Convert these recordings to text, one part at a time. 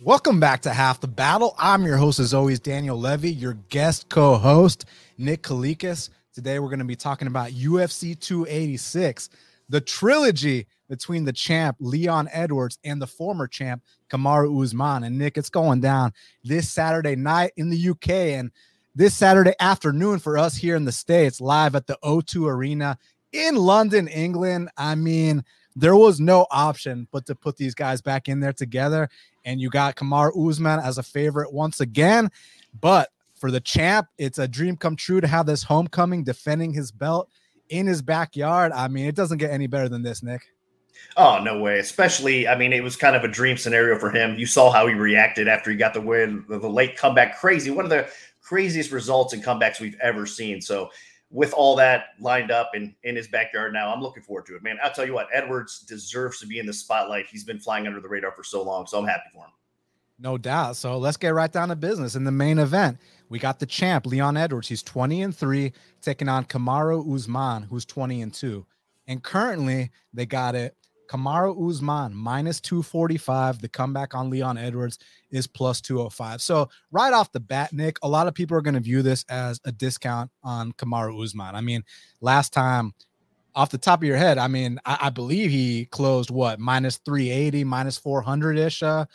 Welcome back to Half the Battle. I'm your host, as always, Daniel Levy, your guest co host, Nick Kalikas. Today, we're going to be talking about UFC 286, the trilogy between the champ, Leon Edwards, and the former champ, Kamaru Usman. And Nick, it's going down this Saturday night in the UK and this Saturday afternoon for us here in the States, live at the O2 Arena in London, England. I mean, there was no option but to put these guys back in there together. And you got Kamaru Usman as a favorite once again. But for the champ, it's a dream come true to have this homecoming defending his belt in his backyard. I mean, it doesn't get any better than this, Nick. Oh, no way. Especially, I mean, it was kind of a dream scenario for him. You saw how he reacted after he got the win, the late comeback. Crazy. One of the craziest results and comebacks we've ever seen. So with all that lined up and in his backyard now, I'm looking forward to it, man. I'll tell you what, Edwards deserves to be in the spotlight. He's been flying under the radar for so long, so I'm happy for him. No doubt. So let's get right down to business. In the main event, we got the champ, Leon Edwards. He's 20 and 3, taking on Kamaru Usman, who's 20 and 2. And currently, they got it Kamaru Usman minus 245. The comeback on Leon Edwards is plus 205. So, right off the bat, Nick, a lot of people are going to view this as a discount on Kamaru Usman. I mean, last time, off the top of your head, I mean, I, I believe he closed what minus 380, minus 400 ish uh,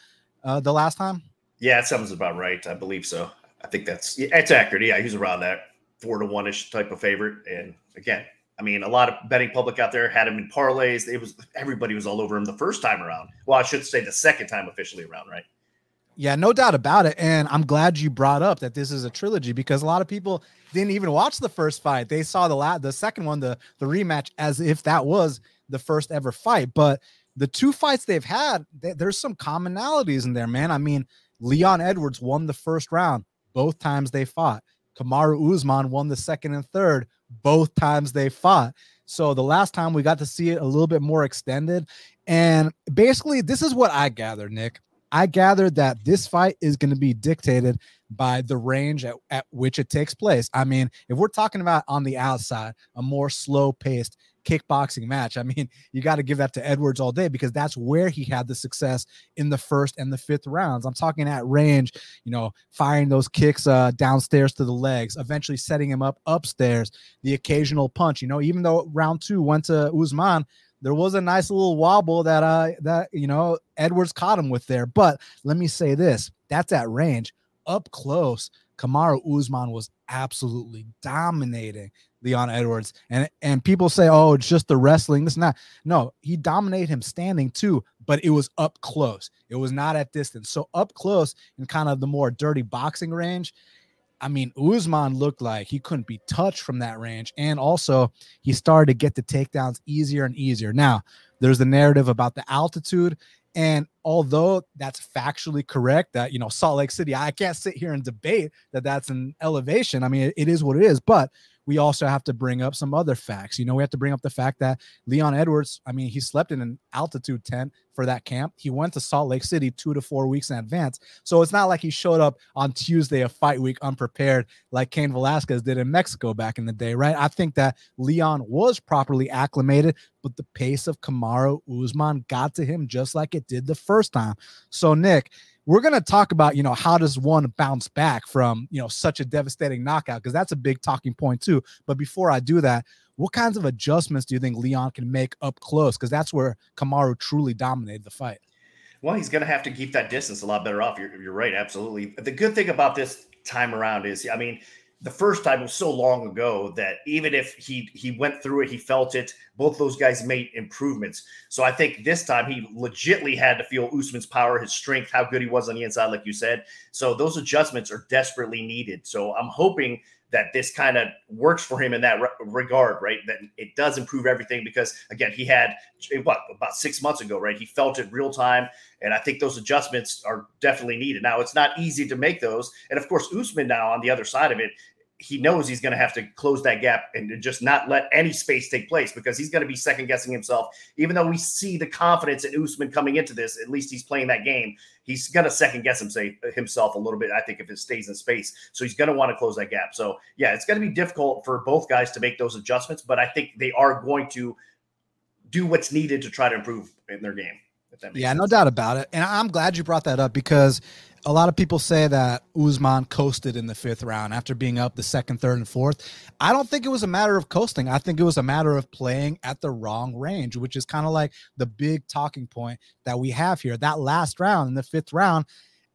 uh, the last time. Yeah, that sounds about right. I believe so. I think that's yeah, it's accurate. Yeah, he's around that four to one ish type of favorite. And again, I mean, a lot of betting public out there had him in parlays. It was everybody was all over him the first time around. Well, I should say the second time officially around, right? Yeah, no doubt about it. And I'm glad you brought up that this is a trilogy because a lot of people didn't even watch the first fight. They saw the la- the second one, the the rematch, as if that was the first ever fight. But the two fights they've had, they, there's some commonalities in there, man. I mean, Leon Edwards won the first round both times they fought. Kamaru Usman won the second and third both times they fought. So the last time we got to see it a little bit more extended. And basically, this is what I gathered, Nick. I gathered that this fight is going to be dictated by the range at, at which it takes place. I mean, if we're talking about on the outside, a more slow paced, kickboxing match. I mean, you got to give that to Edwards all day because that's where he had the success in the first and the fifth rounds. I'm talking at range, you know, firing those kicks uh, downstairs to the legs, eventually setting him up upstairs, the occasional punch. You know, even though round two went to Usman, there was a nice little wobble that uh that you know Edwards caught him with there. But let me say this: that's at range. Up close, Kamaru Usman was absolutely dominating Leon Edwards. And and people say, oh, it's just the wrestling. This not. No, he dominated him standing too, but it was up close. It was not at distance. So up close in kind of the more dirty boxing range. I mean, Usman looked like he couldn't be touched from that range. And also, he started to get the takedowns easier and easier. Now, there's the narrative about the altitude. And although that's factually correct, that, you know, Salt Lake City, I can't sit here and debate that that's an elevation. I mean, it, it is what it is. But we also have to bring up some other facts. You know, we have to bring up the fact that Leon Edwards, I mean, he slept in an altitude tent for that camp. He went to Salt Lake City two to four weeks in advance. So it's not like he showed up on Tuesday of fight week unprepared like Cain Velasquez did in Mexico back in the day, right? I think that Leon was properly acclimated, but the pace of Kamaru Usman got to him just like it did the first time. So, Nick, we're going to talk about, you know, how does one bounce back from, you know, such a devastating knockout? Because that's a big talking point too. But before I do that, what kinds of adjustments do you think Leon can make up close? Because that's where Kamaru truly dominated the fight. Well, he's going to have to keep that distance a lot better off. You're, you're right. Absolutely. The good thing about this time around is, I mean, the first time was so long ago that even if he he went through it, he felt it. Both those guys made improvements. So I think this time he legitly had to feel Usman's power, his strength, how good he was on the inside, like you said. So those adjustments are desperately needed. So I'm hoping that this kind of works for him in that re- regard, right? That it does improve everything because again, he had what about six months ago, right? He felt it real time, and I think those adjustments are definitely needed. Now, it's not easy to make those, and of course, Usman now on the other side of it he knows he's going to have to close that gap and just not let any space take place because he's going to be second guessing himself. Even though we see the confidence in Usman coming into this, at least he's playing that game. He's going to second guess himself a little bit, I think, if it stays in space. So he's going to want to close that gap. So, yeah, it's going to be difficult for both guys to make those adjustments, but I think they are going to do what's needed to try to improve in their game. Yeah, sense. no doubt about it. And I'm glad you brought that up because a lot of people say that Usman coasted in the fifth round after being up the second, third, and fourth. I don't think it was a matter of coasting. I think it was a matter of playing at the wrong range, which is kind of like the big talking point that we have here. That last round in the fifth round,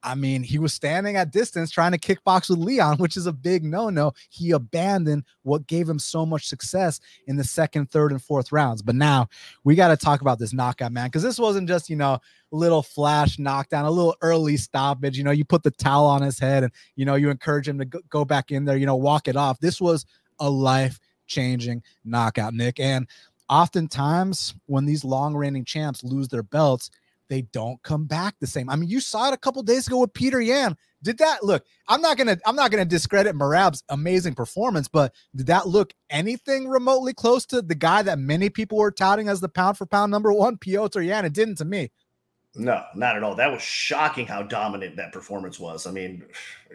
I mean, he was standing at distance trying to kickbox with Leon, which is a big no no. He abandoned what gave him so much success in the second, third, and fourth rounds. But now we got to talk about this knockout, man, because this wasn't just, you know, a little flash knockdown, a little early stoppage. You know, you put the towel on his head and, you know, you encourage him to go back in there, you know, walk it off. This was a life changing knockout, Nick. And oftentimes when these long reigning champs lose their belts, they don't come back the same. I mean, you saw it a couple days ago with Petr Yan. Did that look? I'm not gonna I'm not gonna discredit Merab's amazing performance, but did that look anything remotely close to the guy that many people were touting as the pound for pound number one, Petr Yan? It didn't to me. No, not at all. That was shocking how dominant that performance was. I mean,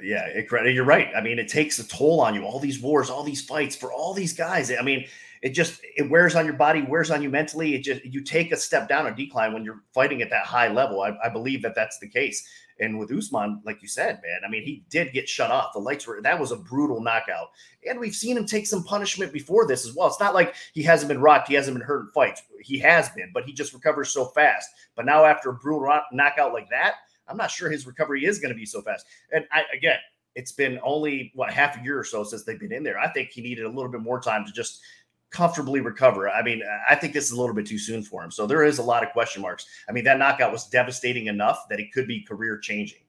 yeah, it, you're right. I mean, it takes a toll on you. All these wars, all these fights for all these guys. I mean, it just it wears on your body, wears on you mentally. It just you take a step down, a decline when you're fighting at that high level. I, I believe that that's the case. And with Usman, like you said, man, I mean, he did get shut off. The lights were that was a brutal knockout, and we've seen him take some punishment before this as well. It's not like he hasn't been rocked, he hasn't been hurt in fights. He has been, but he just recovers so fast. But now after a brutal knockout like that, I'm not sure his recovery is going to be so fast. And I again, it's been only what half a year or so since they've been in there. I think he needed a little bit more time to just comfortably recover. I mean, I think this is a little bit too soon for him. So there is a lot of question marks. I mean, that knockout was devastating enough that it could be career changing.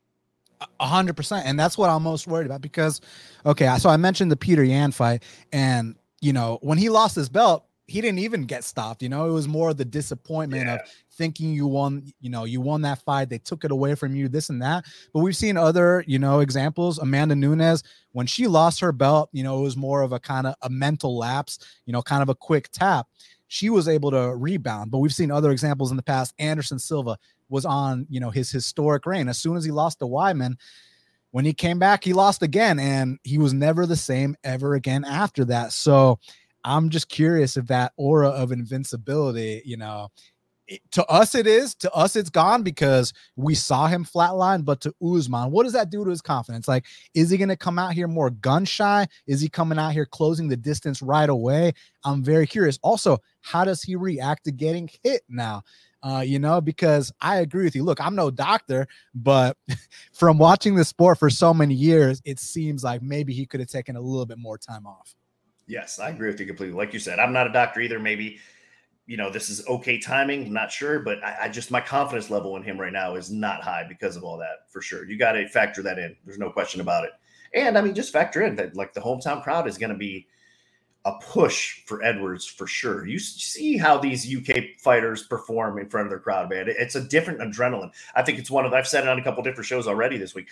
A hundred percent. And that's what I'm most worried about because, okay, so I mentioned the Petr Yan fight and, you know, when he lost his belt, he didn't even get stopped. You know, it was more of the disappointment yeah. of thinking you won, you know, you won that fight. They took it away from you, this and that. But we've seen other, you know, examples. Amanda Nunes, when she lost her belt, you know, it was more of a kind of a mental lapse, you know, kind of a quick tap. She was able to rebound. But we've seen other examples in the past. Anderson Silva was on, you know, his historic reign. As soon as he lost to Weidman, when he came back, he lost again, and he was never the same ever again after that. So, I'm just curious if that aura of invincibility, you know, it, to us it is. To us, it's gone because we saw him flatline. But to Usman, what does that do to his confidence? Like, is he going to come out here more gun shy? Is he coming out here closing the distance right away? I'm very curious. Also, how does he react to getting hit now? Uh, you know, because I agree with you. Look, I'm no doctor, but from watching the sport for so many years, it seems like maybe he could have taken a little bit more time off. Yes, I agree with you completely. Like you said, I'm not a doctor either. Maybe, you know, this is okay timing. I'm not sure, but I, I just my confidence level in him right now is not high because of all that for sure. You got to factor that in. There's no question about it. And I mean, just factor in that like the hometown crowd is going to be a push for Edwards for sure. You see how these UK fighters perform in front of their crowd, man. It's a different adrenaline. I think it's one of I've said it on a couple different shows already this week.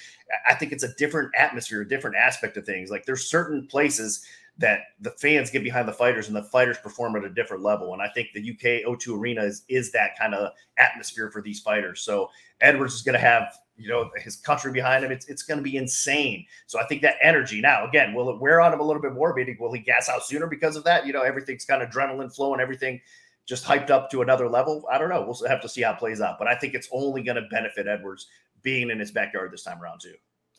I think it's a different atmosphere, a different aspect of things. Like there's certain places that the fans get behind the fighters and the fighters perform at a different level. And I think the UK O2 Arena is, is that kind of atmosphere for these fighters. So Edwards is going to have, you know, his country behind him. It's, it's going to be insane. So I think that energy now, again, will it wear on him a little bit more? Maybe will he gas out sooner because of that? You know, everything's kind of adrenaline flow and everything just hyped up to another level. I don't know. We'll have to see how it plays out. But I think it's only going to benefit Edwards being in his backyard this time around too.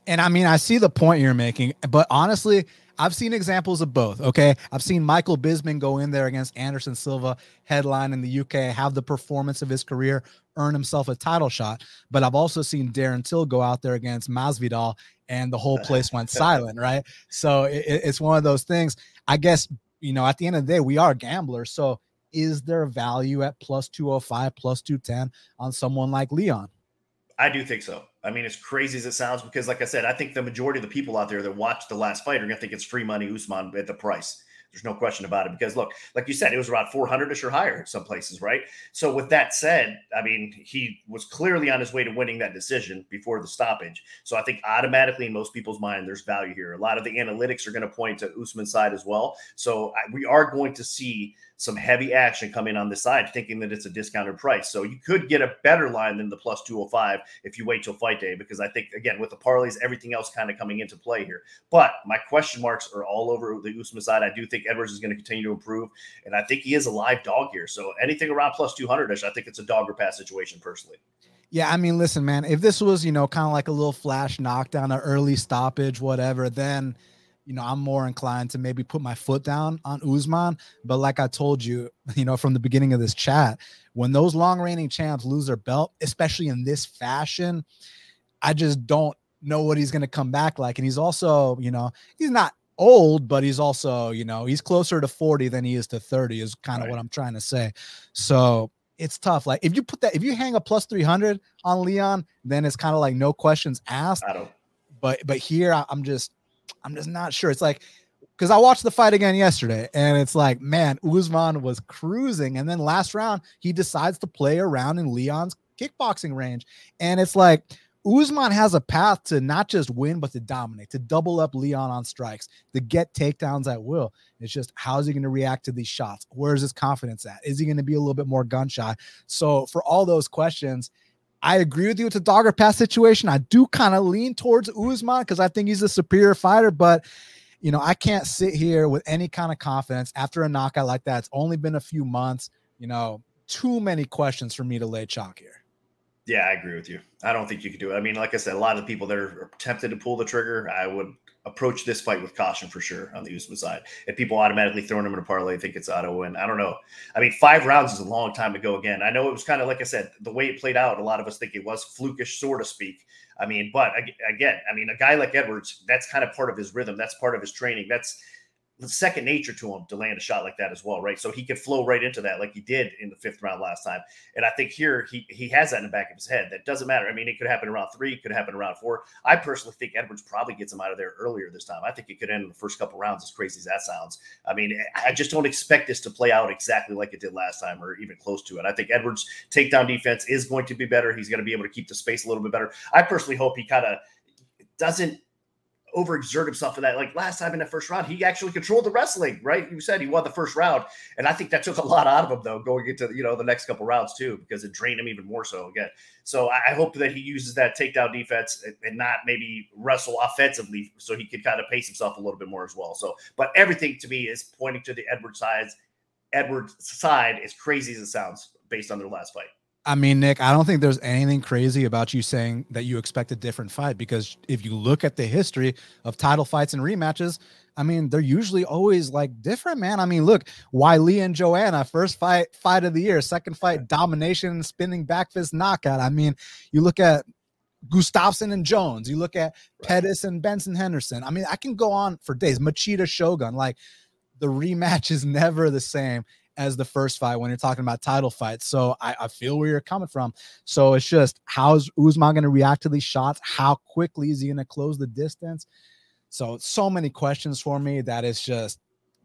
And I mean, I see the point you're making, but honestly, I've seen examples of both. Okay. I've seen Michael Bisping go in there against Anderson Silva, headline in the UK, have the performance of his career, earn himself a title shot. But I've also seen Darren Till go out there against Masvidal and the whole place went silent. Right. So it, it's one of those things. I guess, you know, at the end of the day, we are gamblers. So is there value at plus 205, plus 210 on someone like Leon? I do think so. I mean, as crazy as it sounds, because like I said, I think the majority of the people out there that watch the last fight are going to think it's free money Usman at the price. There's no question about it. Because look, like you said, it was around 400 ish or higher in some places, right? So with that said, I mean, he was clearly on his way to winning that decision before the stoppage. So I think automatically in most people's mind, there's value here. A lot of the analytics are going to point to Usman's side as well. So I, we are going to see some heavy action coming on the side, thinking that it's a discounted price. So you could get a better line than the plus 205 if you wait till fight day, because I think, again, with the parlays, everything else kind of coming into play here. But my question marks are all over the Usman side. I do think Edwards is going to continue to improve, and I think he is a live dog here. So anything around plus 200 ish, I think it's a dog or pass situation personally. Yeah, I mean, listen, man, if this was, you know, kind of like a little flash knockdown, an early stoppage, whatever, then – you know, I'm more inclined to maybe put my foot down on Usman. But like I told you, you know, from the beginning of this chat, when those long reigning champs lose their belt, especially in this fashion, I just don't know what he's going to come back like. And he's also, you know, he's not old, but he's also, you know, he's closer to 40 than he is to 30, is kind of right. what I'm trying to say. So it's tough. Like if you put that, if you hang a plus 300 on Leon, then it's kind of like no questions asked. But but here I'm just I'm just not sure. It's like because I watched the fight again yesterday, and it's like, man, Usman was cruising, and then last round he decides to play around in Leon's kickboxing range, and it's like Usman has a path to not just win but to dominate, to double up Leon on strikes, to get takedowns at will. It's just how's he going to react to these shots? Where's his confidence at? Is he going to be a little bit more gun shy? So for all those questions, I agree with you. It's a dogger pass situation. I do kind of lean towards Usman because I think he's a superior fighter, but you know, I can't sit here with any kind of confidence after a knockout like that. It's only been a few months. You know, too many questions for me to lay chalk here. Yeah, I agree with you. I don't think you could do it. I mean, like I said, a lot of the people that are tempted to pull the trigger, I would approach this fight with caution for sure on the Usman side. If people automatically throwing him in a parlay, think it's auto win. I don't know. I mean, five rounds is a long time to go again. I know it was kind of like I said, the way it played out, a lot of us think it was flukish, so to speak. I mean, but again, I mean, a guy like Edwards, that's kind of part of his rhythm. That's part of his training. That's second nature to him to land a shot like that as well, right? So he could flow right into that like he did in the fifth round last time. And I think here he he has that in the back of his head. That doesn't matter. I mean, it could happen around three, could happen around four. I personally think Edwards probably gets him out of there earlier this time. I think it could end in the first couple rounds, as crazy as that sounds. I mean, I just don't expect this to play out exactly like it did last time or even close to it. I think Edwards' takedown defense is going to be better. He's going to be able to keep the space a little bit better. I personally hope he kind of doesn't overexert himself in that. Like last time in the first round, he actually controlled the wrestling, right? You said he won the first round, and I think that took a lot out of him though, going into you know the next couple rounds too, because it drained him even more so again. So I hope that he uses that takedown defense and not maybe wrestle offensively, so he can kind of pace himself a little bit more as well. So, but everything to me is pointing to the Edwards side. Edwards side, as crazy as it sounds, based on their last fight. I mean, Nick, I don't think there's anything crazy about you saying that you expect a different fight because if you look at the history of title fights and rematches, I mean, they're usually always like different, man. I mean, look, Weili and Joanna, first fight, fight of the year, second fight, domination, spinning back fist knockout. I mean, you look at Gustafsson and Jones, you look at Pettis and Benson Henderson. I mean, I can go on for days. Machida Shogun, like the rematch is never the same as the first fight when you're talking about title fights. So I, I feel where you're coming from. So it's just how's Usman going to react to these shots? How quickly is he going to close the distance? So so many questions for me that is just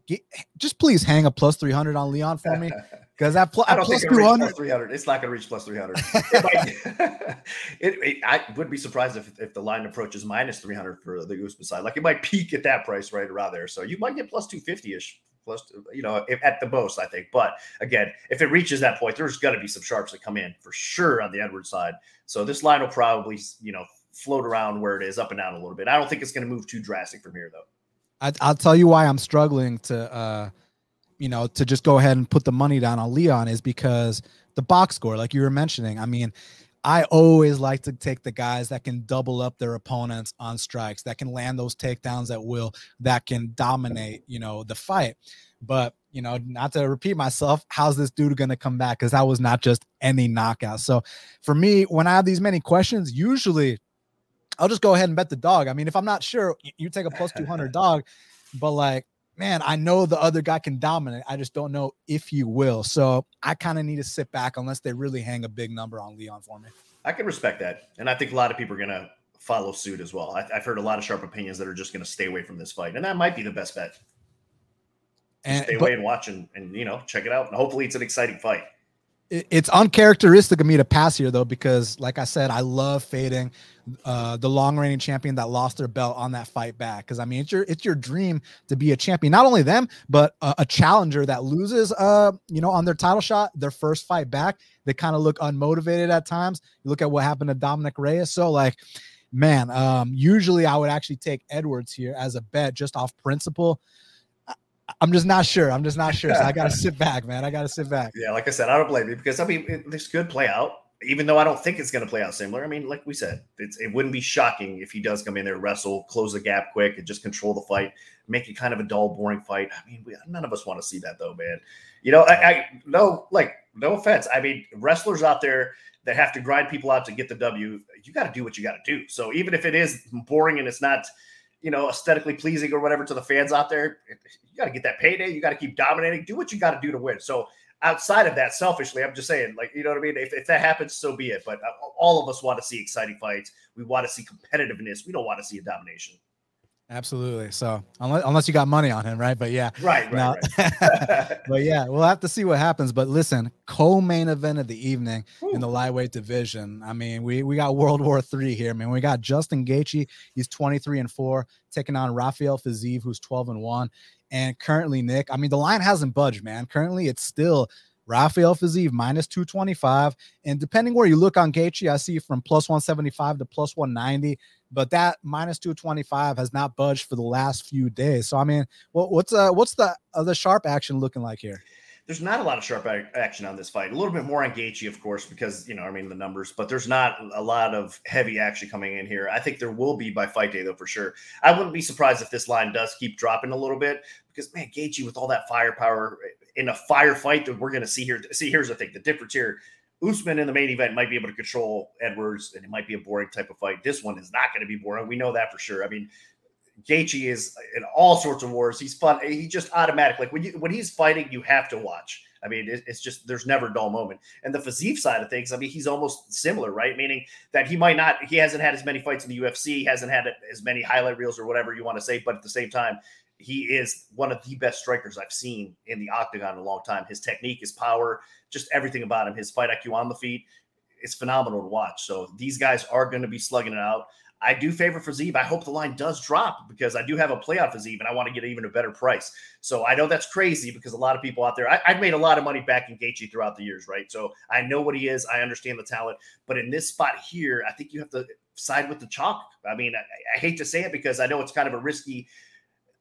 get, just please hang a plus 300 on Leon for me because that pl- I don't plus think 200 300 it's not going to reach plus 300 it, might, it, it, I would be surprised if, if the line approaches minus 300 for the Usman side like it might peak at that price right around there so you might get plus 250 ish plus, you know, if, at the most, I think. But again, if it reaches that point, there's going to be some sharps that come in for sure on the Edwards side. So this line will probably, you know, float around where it is, up and down a little bit. I don't think it's going to move too drastic from here, though. I, will tell you why I'm struggling to, uh, you know, to just go ahead and put the money down on Leon is because the box score, like you were mentioning. I mean, I always like to take the guys that can double up their opponents on strikes, that can land those takedowns at will, that can dominate, you know, the fight. But, you know, not to repeat myself, how's this dude going to come back? Because that was not just any knockout. So for me, when I have these many questions, usually I'll just go ahead and bet the dog. I mean, if I'm not sure, you take a plus 200 dog, but like, man, I know the other guy can dominate. I just don't know if he will. So I kind of need to sit back unless they really hang a big number on Leon for me. I can respect that. And I think a lot of people are going to follow suit as well. I, have heard a lot of sharp opinions that are just going to stay away from this fight. And that might be the best bet. And, stay but, away and watch and, and, you know, check it out. And hopefully it's an exciting fight. It's uncharacteristic of me to pass here though because like i said i love fading uh, the long reigning champion that lost their belt on that fight back. Because i mean it's your it's your dream to be a champion. Not only them but a, a challenger that loses uh you know on their title shot their first fight back they kind of look unmotivated at times. You look at what happened to Dominick Reyes. So like man um usually i would actually take edwards here as a bet just off principle I'm just not sure. I'm just not sure. So I got to sit back, man. I got to sit back. Yeah, like I said, I don't blame you because I mean, it, this could play out. Even though I don't think it's going to play out similar. I mean, like we said, it wouldn't be shocking if he does come in there, wrestle, close the gap quick, and just control the fight, make it kind of a dull, boring fight. I mean, we, none of us want to see that, though, man. You know, I, I no, like, no offense. I mean, wrestlers out there that have to grind people out to get the W, you got to do what you got to do. So even if it is boring and it's not you know, aesthetically pleasing or whatever to the fans out there. You got to get that payday. You got to keep dominating. Do what you got to do to win. So outside of that, selfishly, I'm just saying, like, you know what I mean? If, if that happens, so be it. But uh, all of us want to see exciting fights. We want to see competitiveness. We don't want to see a domination. Absolutely. So unless, unless you got money on him, right? But yeah, right, right. right. but yeah, we'll have to see what happens. But listen, co-main event of the evening Ooh. in the lightweight division. I mean, we we got World War Three here, man. We got Justin Gaethje. He's twenty three and four, taking on Rafael Fiziev, who's twelve and one. And currently, Nick, I mean, the line hasn't budged, man. Currently, it's still Rafael Fiziev minus 225. And depending where you look on Gaethje, I see from plus 175 to plus 190 but that minus 225 has not budged for the last few days. So I mean, what, what's uh what's the other sharp action looking like here? There's not a lot of sharp action on this fight. A little bit more on Gaethje, of course, because you know I mean the numbers, but there's not a lot of heavy action coming in here. I think there will be by fight day though for sure. I wouldn't be surprised if this line does keep dropping a little bit because man, Gaethje with all that firepower eh, in a firefight that we're going to see here. See, here's the thing: the difference here Usman in the main event might be able to control Edwards, and it might be a boring type of fight. This one is not going to be boring. We know that for sure. I mean, Gaethje is in all sorts of wars. He's fun. He just automatic. Like when you when he's fighting, you have to watch. I mean, it's just there's never a dull moment. And the Fiziev side of things, I mean, he's almost similar, right? Meaning that he might not, he hasn't had as many fights in the UFC, hasn't had as many highlight reels or whatever you want to say, but at the same time, he is one of the best strikers I've seen in the octagon in a long time. His technique, his power, just everything about him, his fight IQ on the feet, it's phenomenal to watch. So these guys are going to be slugging it out. I do favor Fiziev. I hope the line does drop because I do have a play on Fiziev and I want to get even a better price. So I know that's crazy because a lot of people out there, I, have made a lot of money back in Gaethje throughout the years, right? So I know what he is. I understand the talent. But in this spot here, I think you have to side with the chalk. I mean, I, I hate to say it because I know it's kind of a risky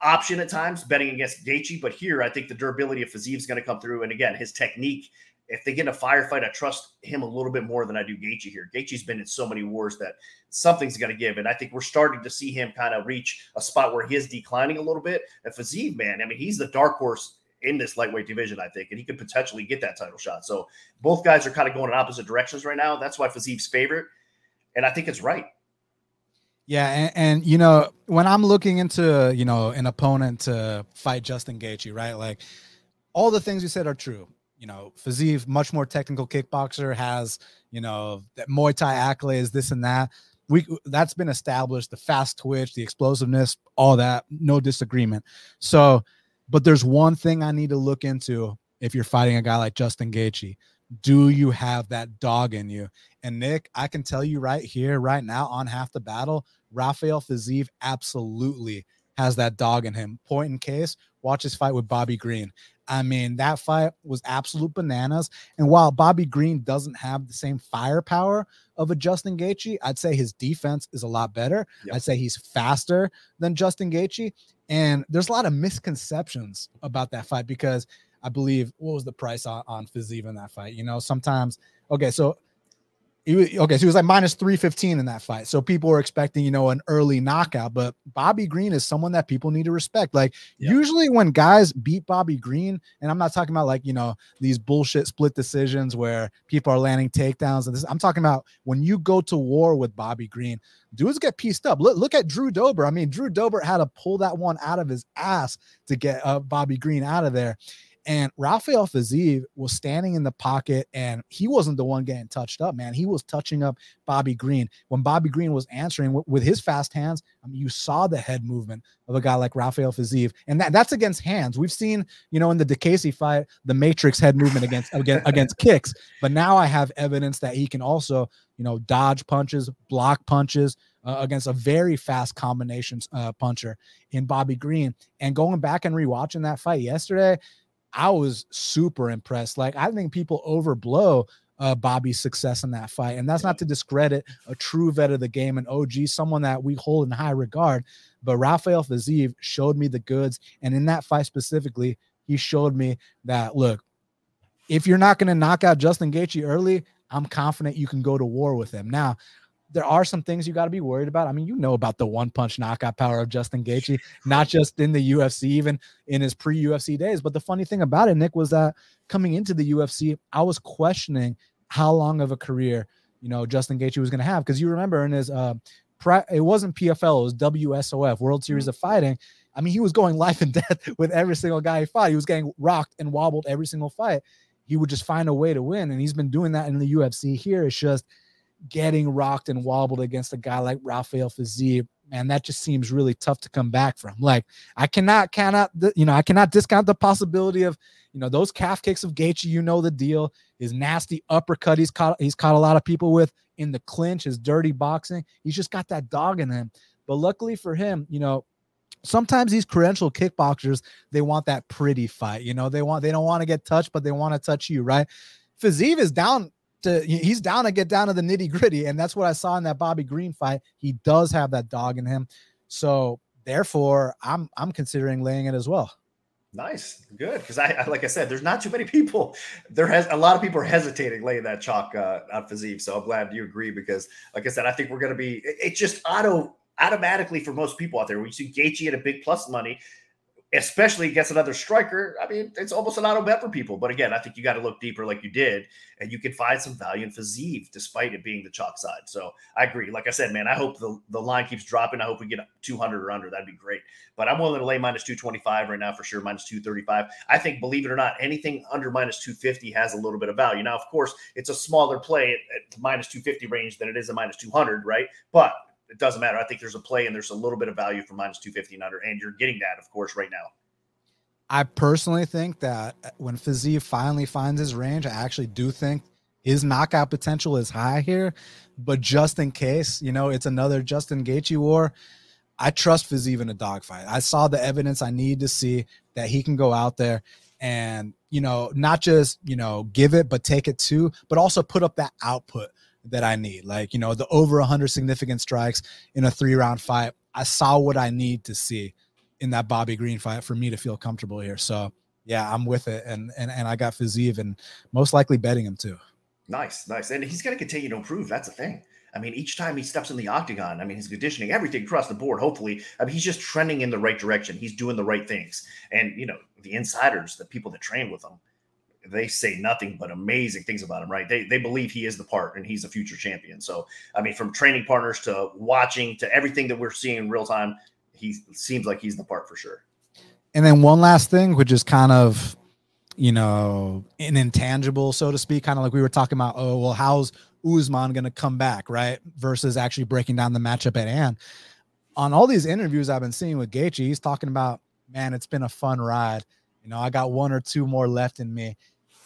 option at times betting against Gaethje, but here I think the durability of Fiziev is going to come through. And again, his technique. If they get in a firefight, I trust him a little bit more than I do Gaethje here. Gaethje's been in so many wars that something's going to give, and I think we're starting to see him kind of reach a spot where he is declining a little bit. And Fiziev, man, I mean, he's the dark horse in this lightweight division, I think, and he could potentially get that title shot. So both guys are kind of going in opposite directions right now. That's why Fiziev's favorite, and I think it's right. Yeah, and, and, you know when I'm looking into you know an opponent to fight Justin Gaethje, right? Like all the things you said are true. You know, Fiziev, much more technical kickboxer, has you know that Muay Thai accolades, this and that. We that's been established. The fast twitch, the explosiveness, all that, no disagreement. So, but there's one thing I need to look into if you're fighting a guy like Justin Gaethje do you have that dog in you? And Nick, I can tell you right here, right now, on half the battle, Rafael Fiziev absolutely has that dog in him. Point in case, watch his fight with Bobby Green. I mean, that fight was absolute bananas. And while Bobby Green doesn't have the same firepower of a Justin Gaethje, I'd say his defense is a lot better. Yep. I'd say he's faster than Justin Gaethje. And there's a lot of misconceptions about that fight because I believe what was the price on, on Fiziev in that fight? You know, sometimes okay, so he, okay, so he was like minus 315 in that fight. So people were expecting, you know, an early knockout, but Bobby Green is someone that people need to respect. Like, yeah. usually when guys beat Bobby Green, and I'm not talking about like, you know, these bullshit split decisions where people are landing takedowns and this, I'm talking about when you go to war with Bobby Green, dudes get pieced up. Look, look at Drew Dober. I mean, Drew Dober had to pull that one out of his ass to get uh, Bobby Green out of there. And Rafael Fiziev was standing in the pocket and he wasn't the one getting touched up, man. He was touching up Bobby Green. When Bobby Green was answering with, his fast hands, I mean, you saw the head movement of a guy like Rafael Fiziev. And that, that's against hands. We've seen, you know, in the Diakiese fight, the Matrix head movement against, against, against kicks. But now I have evidence that he can also, you know, dodge punches, block punches, uh, against a very fast combinations uh, puncher in Bobby Green. And going back and rewatching that fight yesterday, I was super impressed. Like I think people overblow uh, Bobby's success in that fight, and that's not to discredit a true vet of the game, an OG, someone that we hold in high regard. But Rafael Fiziev showed me the goods, and in that fight specifically, he showed me that look, if you're not going to knock out Justin Gaethje early, I'm confident you can go to war with him. Now, there are some things you got to be worried about. I mean, you know about the one punch knockout power of Justin Gaethje, not just in the UFC, even in his pre UFC days. But the funny thing about it, Nick, was that coming into the UFC, I was questioning how long of a career you know Justin Gaethje was going to have because you remember in his uh, it wasn't PFL, it was WSOF World Series mm-hmm. of Fighting. I mean, he was going life and death with every single guy he fought. He was getting rocked and wobbled every single fight. He would just find a way to win, and he's been doing that in the UFC. Here, it's just getting rocked and wobbled against a guy like Rafael Fiziev, man, that just seems really tough to come back from. Like I cannot, cannot, you know, I cannot discount the possibility of, you know, those calf kicks of Gaethje. You know the deal. His nasty uppercut he's caught he's caught a lot of people with in the clinch. His dirty boxing. He's just got that dog in him. But luckily for him, you know, sometimes these credential kickboxers they want that pretty fight. You know, they want they don't want to get touched, but they want to touch you, right? Fiziev is down to he's down to get down to the nitty gritty, and that's what I saw in that Bobby Green fight. He does have that dog in him, so therefore, I'm I'm considering laying it as well. Nice, good. Because I, I, like I said, there's not too many people. There has a lot of people are hesitating laying that chalk uh, on Fiziev. So I'm glad you agree because, like I said, I think we're going to be. It, it, just auto automatically for most people out there. When you see Gaethje at a big plus money, especially against another striker, I mean, it's almost an auto bet for people. But again, I think you got to look deeper like you did, and you can find some value in Fiziev despite it being the chalk side. So I agree. Like I said, man, I hope the, the line keeps dropping. I hope we get 200 or under. That'd be great. But I'm willing to lay minus 225 right now for sure, minus 235. I think, believe it or not, anything under minus 250 has a little bit of value. Now, of course, it's a smaller play at, at minus 250 range than it is a minus 200, right? But it doesn't matter. I think there's a play and there's a little bit of value for minus 250 and under, and you're getting that, of course, right now. I personally think that uh, when Fiziev finally finds his range, I actually do think his knockout potential is high here. But just in case, you know, it's another Justin Gaethje war. I trust Fiziev in a dogfight. I saw the evidence I need to see that he can go out there and, you know, not just, you know, give it, but take it too, but also put up that output that I need. Like, you know, the over 100 significant strikes in a three round fight. I saw what I need to see in that Bobby Green fight for me to feel comfortable here. So, yeah, I'm with it. And and, and I got Fiziev and most likely betting him too. Nice, nice. And he's going to continue to improve. That's the thing. I mean, each time he steps in the octagon, I mean, his conditioning, everything across the board, hopefully, I mean, he's just trending in the right direction. He's doing the right things. And, you know, the insiders, the people that train with him, they say nothing but amazing things about him, right? They they believe he is the part and he's a future champion. So I mean, from training partners to watching to everything that we're seeing in real time, he seems like he's the part for sure. And then one last thing, which is kind of you know an intangible, so to speak, kind of like we were talking about. Oh well, how's Usman going to come back, right? Versus actually breaking down the matchup at hand. On all these interviews I've been seeing with Gaethje, he's talking about, man, it's been a fun ride. You know, I got one or two more left in me.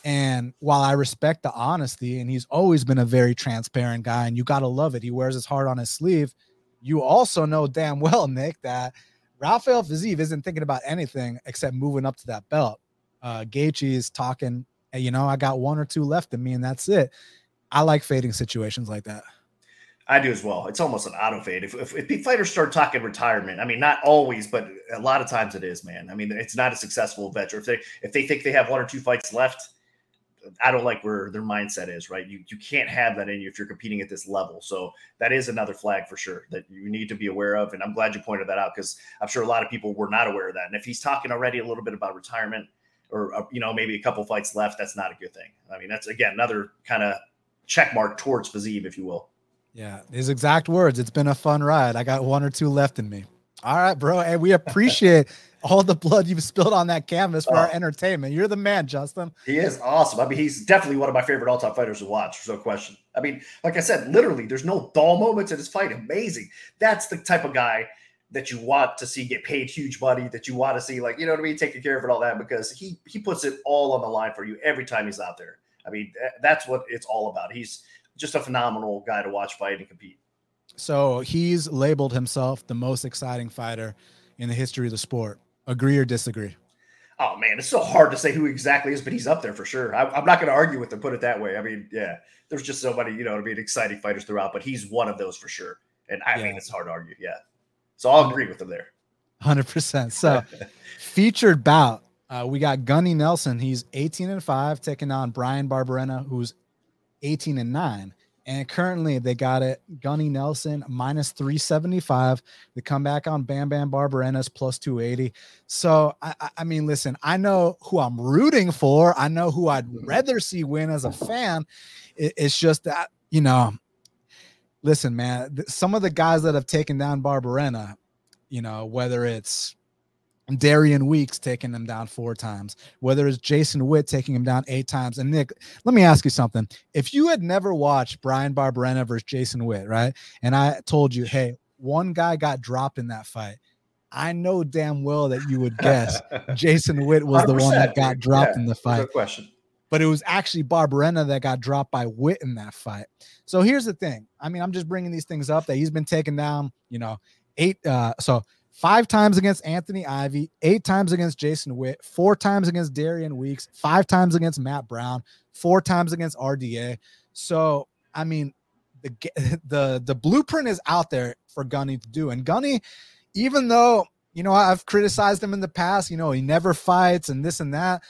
And while I respect the honesty, and he's always been a very transparent guy, and you got to love it, he wears his heart on his sleeve. You also know damn well, Nick, that Rafael Fiziev isn't thinking about anything except moving up to that belt. Uh, Gaethje is talking, you know, I got one or two left in me, and that's it. I like fading situations like that. I do as well. It's almost an auto fade. If, if, if fighters start talking retirement, I mean, not always, but a lot of times it is, man. I mean, it's not a successful venture. If they if they think they have one or two fights left, I don't like where their mindset is, right? You you can't have that in you if you're competing at this level. So that is another flag for sure that you need to be aware of. And I'm glad you pointed that out because I'm sure a lot of people were not aware of that. And if he's talking already a little bit about retirement or uh, you know maybe a couple fights left, that's not a good thing. I mean, that's again another kind of check mark towards Fiziev, if you will. Yeah, his exact words. It's been a fun ride. I got one or two left in me. All right, bro. And we appreciate all the blood you've spilled on that canvas for oh. our entertainment. You're the man, Justin. He is awesome. I mean, he's definitely one of my favorite all-time fighters to watch. There's no question. I mean, like I said, literally, there's no dull moments in his fight. Amazing. That's the type of guy that you want to see get paid huge money, that you want to see, like, you know what I mean, taking care of it, all that, because he he puts it all on the line for you every time he's out there. I mean, that's what it's all about. He's just a phenomenal guy to watch fight and compete. So he's labeled himself the most exciting fighter in the history of the sport. Agree or disagree? Oh man, it's so hard to say who exactly is, but he's up there for sure. I, am not going to argue with him. Put it that way. I mean, yeah, there's just so many, you know, to be exciting fighters throughout, but he's one of those for sure. And I yeah. mean, it's hard to argue. Yeah, so I'll agree with him there. Hundred percent. So, featured bout, uh, we got Gunny Nelson. He's 18 and five, taking on Bryan Barberena, who's 18 and nine. And currently they got it Gunny Nelson minus 375. They come back on Bam Bam Barberena's plus 280. So I, I mean, listen, I know who I'm rooting for. I know who I'd mm-hmm. rather see win as a fan. It, it's just that, you know, listen, man, some of the guys that have taken down Barberena, you know, whether it's Darian Weeks taking him down four times, whether it's Jason Witt taking him down eight times. And Nick, let me ask you something. If you had never watched Bryan Barberena versus Jason Witt, right? And I told you, hey, one guy got dropped in that fight. I know damn well that you would guess Jason Witt was the one that got dropped yeah, in the fight. No question. But it was actually Barberena that got dropped by Witt in that fight. So here's the thing. I mean, I'm just bringing these things up that he's been taken down, you know, eight. Uh, so five times against Anthony Ivy, eight times against Jason Witt, four times against Darian Weeks, five times against Matt Brown, four times against RDA. So, I mean, the the the blueprint is out there for Gunny to do. And Gunny, even though you know I've criticized him in the past, you know he never fights and this and that.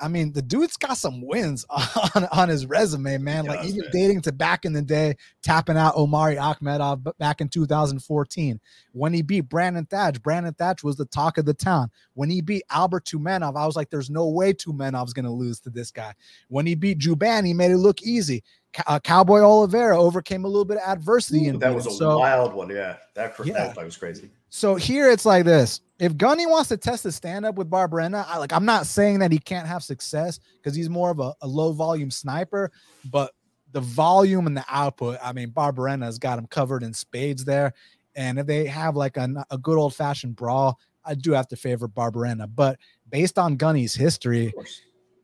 I mean, the dude's got some wins on, on his resume, man. Like even man. dating to back in the day, tapping out Omari Akhmedov back in 2014. When he beat Brandon Thatch, Brandon Thatch was the talk of the town. When he beat Albert Tumenov, I was like, there's no way Tumenov's going to lose to this guy. When he beat Jouban, he made it look easy. Uh, Cowboy Oliveira overcame a little bit of adversity. Ooh, that was a so, wild one. Yeah. That, yeah. that was crazy. So here it's like this if Gunny wants to test his stand up with Barberena, I like I'm not saying that he can't have success because he's more of a, a, low volume sniper, but the volume and the output, I mean, Barberena has got him covered in spades there. And if they have like a, a good old fashioned brawl, I do have to favor Barberena. But based on Gunny's history,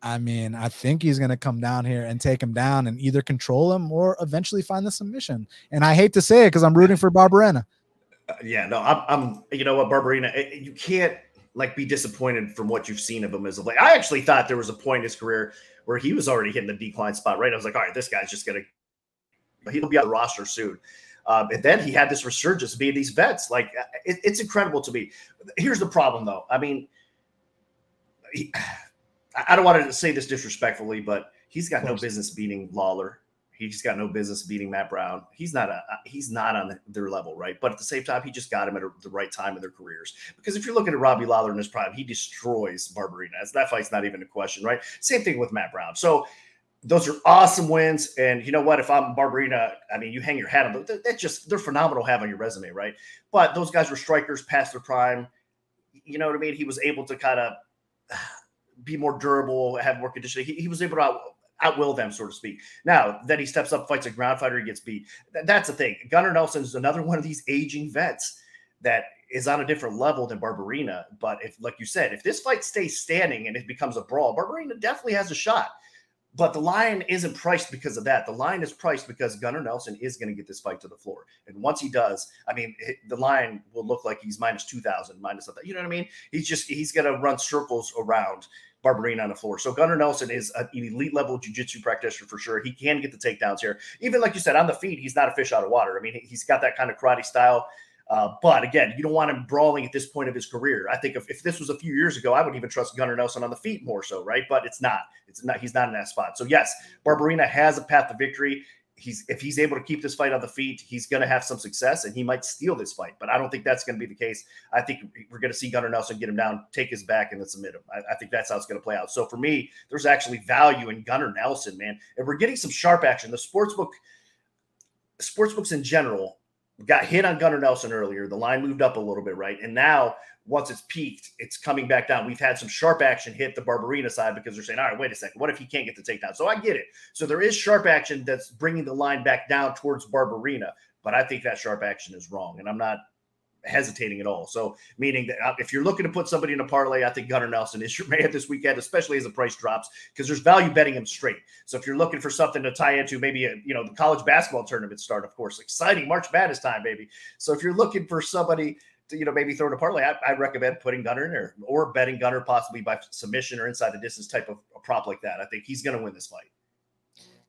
I mean, I think he's going to come down here and take him down and either control him or eventually find the submission. And I hate to say it because I'm rooting for Barberena. Uh, yeah, no, I'm, I'm, you know what, Barberena, eh, you can't like be disappointed from what you've seen of him as of late. I actually thought there was a point in his career where he was already hitting the decline spot, right? I was like, all right, this guy's just gonna, he'll be on the roster soon. Um, and then he had this resurgence being these vets. Like uh, it, it's incredible to me. Here's the problem, though. I mean, he, I don't want to say this disrespectfully, but he's got no business beating Lawler. He's got no business beating Matt Brown. He's not a he's not on their level, right? But at the same time, he just got him at the right time in their careers. Because if you're looking at Robbie Lawler in his prime, he destroys Barberena. That fight's not even a question, right? Same thing with Matt Brown. So those are awesome wins. And you know what? If I'm Barberena, I mean, you hang your hat on them. That's just they're phenomenal have on your resume, right? But those guys were strikers past their prime. You know what I mean? He was able to kind of be more durable, have more conditioning. He, he was able to outwill them, so to speak. Now, then he steps up, fights a ground fighter, he gets beat. Th- that's the thing. Gunnar Nelson is another one of these aging vets that is on a different level than Barberena. But if, like you said, if this fight stays standing and it becomes a brawl, Barberena definitely has a shot. But the line isn't priced because of that. The line is priced because Gunnar Nelson is going to get this fight to the floor. And once he does, I mean, the line will look like he's minus 2,000, minus something. You know what I mean? He's just, he's going to run circles around Barberena on the floor. So Gunnar Nelson is an elite level jiu-jitsu practitioner for sure. He can get the takedowns here. Even like you said, on the feet, he's not a fish out of water. I mean, he's got that kind of karate style. Uh, but again, you don't want him brawling at this point of his career. I think if, if this was a few years ago, I would even trust Gunnar Nelson on the feet more so, right? But it's not. It's not. He's not in that spot. So yes, Barberena has a path to victory he's if he's able to keep this fight on the feet, he's going to have some success and he might steal this fight. But I don't think that's going to be the case. I think we're going to see Gunnar Nelson get him down, take his back, and then submit him. I, I think that's how it's going to play out. So for me, there's actually value in Gunnar Nelson, man. And we're getting some sharp action. The sports book, sports books in general got hit on Gunnar Nelson earlier. The line moved up a little bit, right? And now once it's peaked, it's coming back down. We've had some sharp action hit the Barberena side because they're saying, all right, wait a second, what if he can't get the takedown? So I get it. So there is sharp action that's bringing the line back down towards Barberena, but I think that sharp action is wrong. And I'm not hesitating at all. So, meaning that uh, if you're looking to put somebody in a parlay, I think Gunnar Nelson is your man this weekend, especially as the price drops, because there's value betting him straight. So, if you're looking for something to tie into, maybe a, you know the college basketball tournament start, of course, exciting March Madness time, baby. So, if you're looking for somebody you know maybe throw in a parlay, I, I recommend putting Gunnar in there or betting Gunnar possibly by submission or inside the distance type of prop like that. I think he's going to win this fight.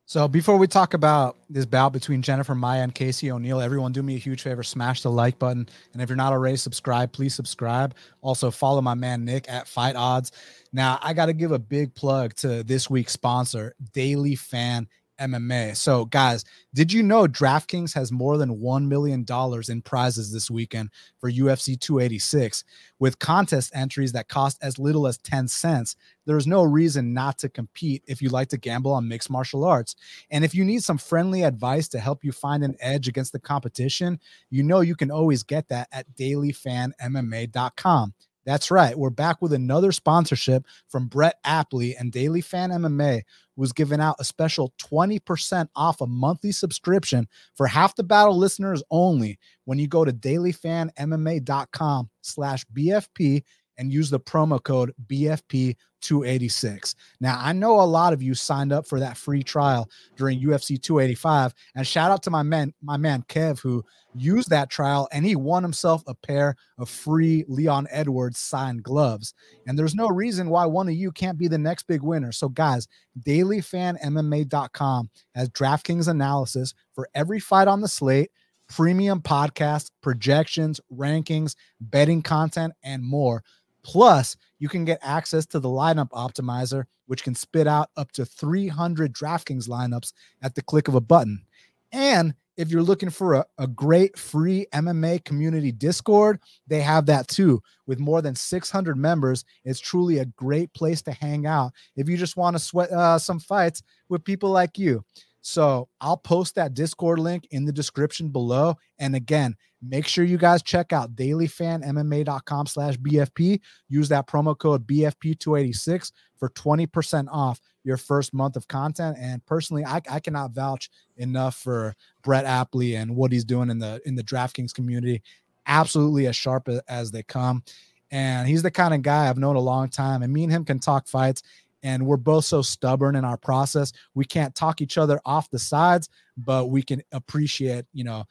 So before we talk about this bout between Jennifer Maia and Casey O'Neill, everyone do me a huge favor, smash the like button. And if you're not already subscribed, please subscribe. Also follow my man Nick at Fight Odds. Now I got to give a big plug to this week's sponsor, Daily Fan MMA. So, guys, did you know DraftKings has more than $1 million in prizes this weekend for UFC 286? With contest entries that cost as little as 10 cents, there's no reason not to compete if you like to gamble on mixed martial arts. And if you need some friendly advice to help you find an edge against the competition, you know you can always get that at dailyfanmma.com. That's right. We're back with another sponsorship from Brett Apley and Daily Fan MMA was giving out a special 20% off a monthly subscription for half the battle listeners only when you go to dailyfanmma.com slash BFP and use the promo code BFP286. Now, I know a lot of you signed up for that free trial during UFC 285 and shout out to my man my man Kev who used that trial and he won himself a pair of free Leon Edwards signed gloves. And there's no reason why one of you can't be the next big winner. So guys, dailyfanmma.com has DraftKings analysis for every fight on the slate premium podcasts, projections, rankings, betting content, and more. Plus, you can get access to the lineup optimizer, which can spit out up to 300 DraftKings lineups at the click of a button. And if you're looking for a, a great free MMA community Discord, they have that too. With more than 600 members, it's truly a great place to hang out if you just want to sweat uh, some fights with people like you. So I'll post that Discord link in the description below. And again, make sure you guys check out dailyfanmma.com slash BFP. Use that promo code BFP286 for 20% off your first month of content. And personally, I, I cannot vouch enough for Brett Apley and what he's doing in the in the DraftKings community. Absolutely as sharp as they come. And he's the kind of guy I've known a long time. And me and him can talk fights and we're both so stubborn in our process we can't talk each other off the sides but we can appreciate you know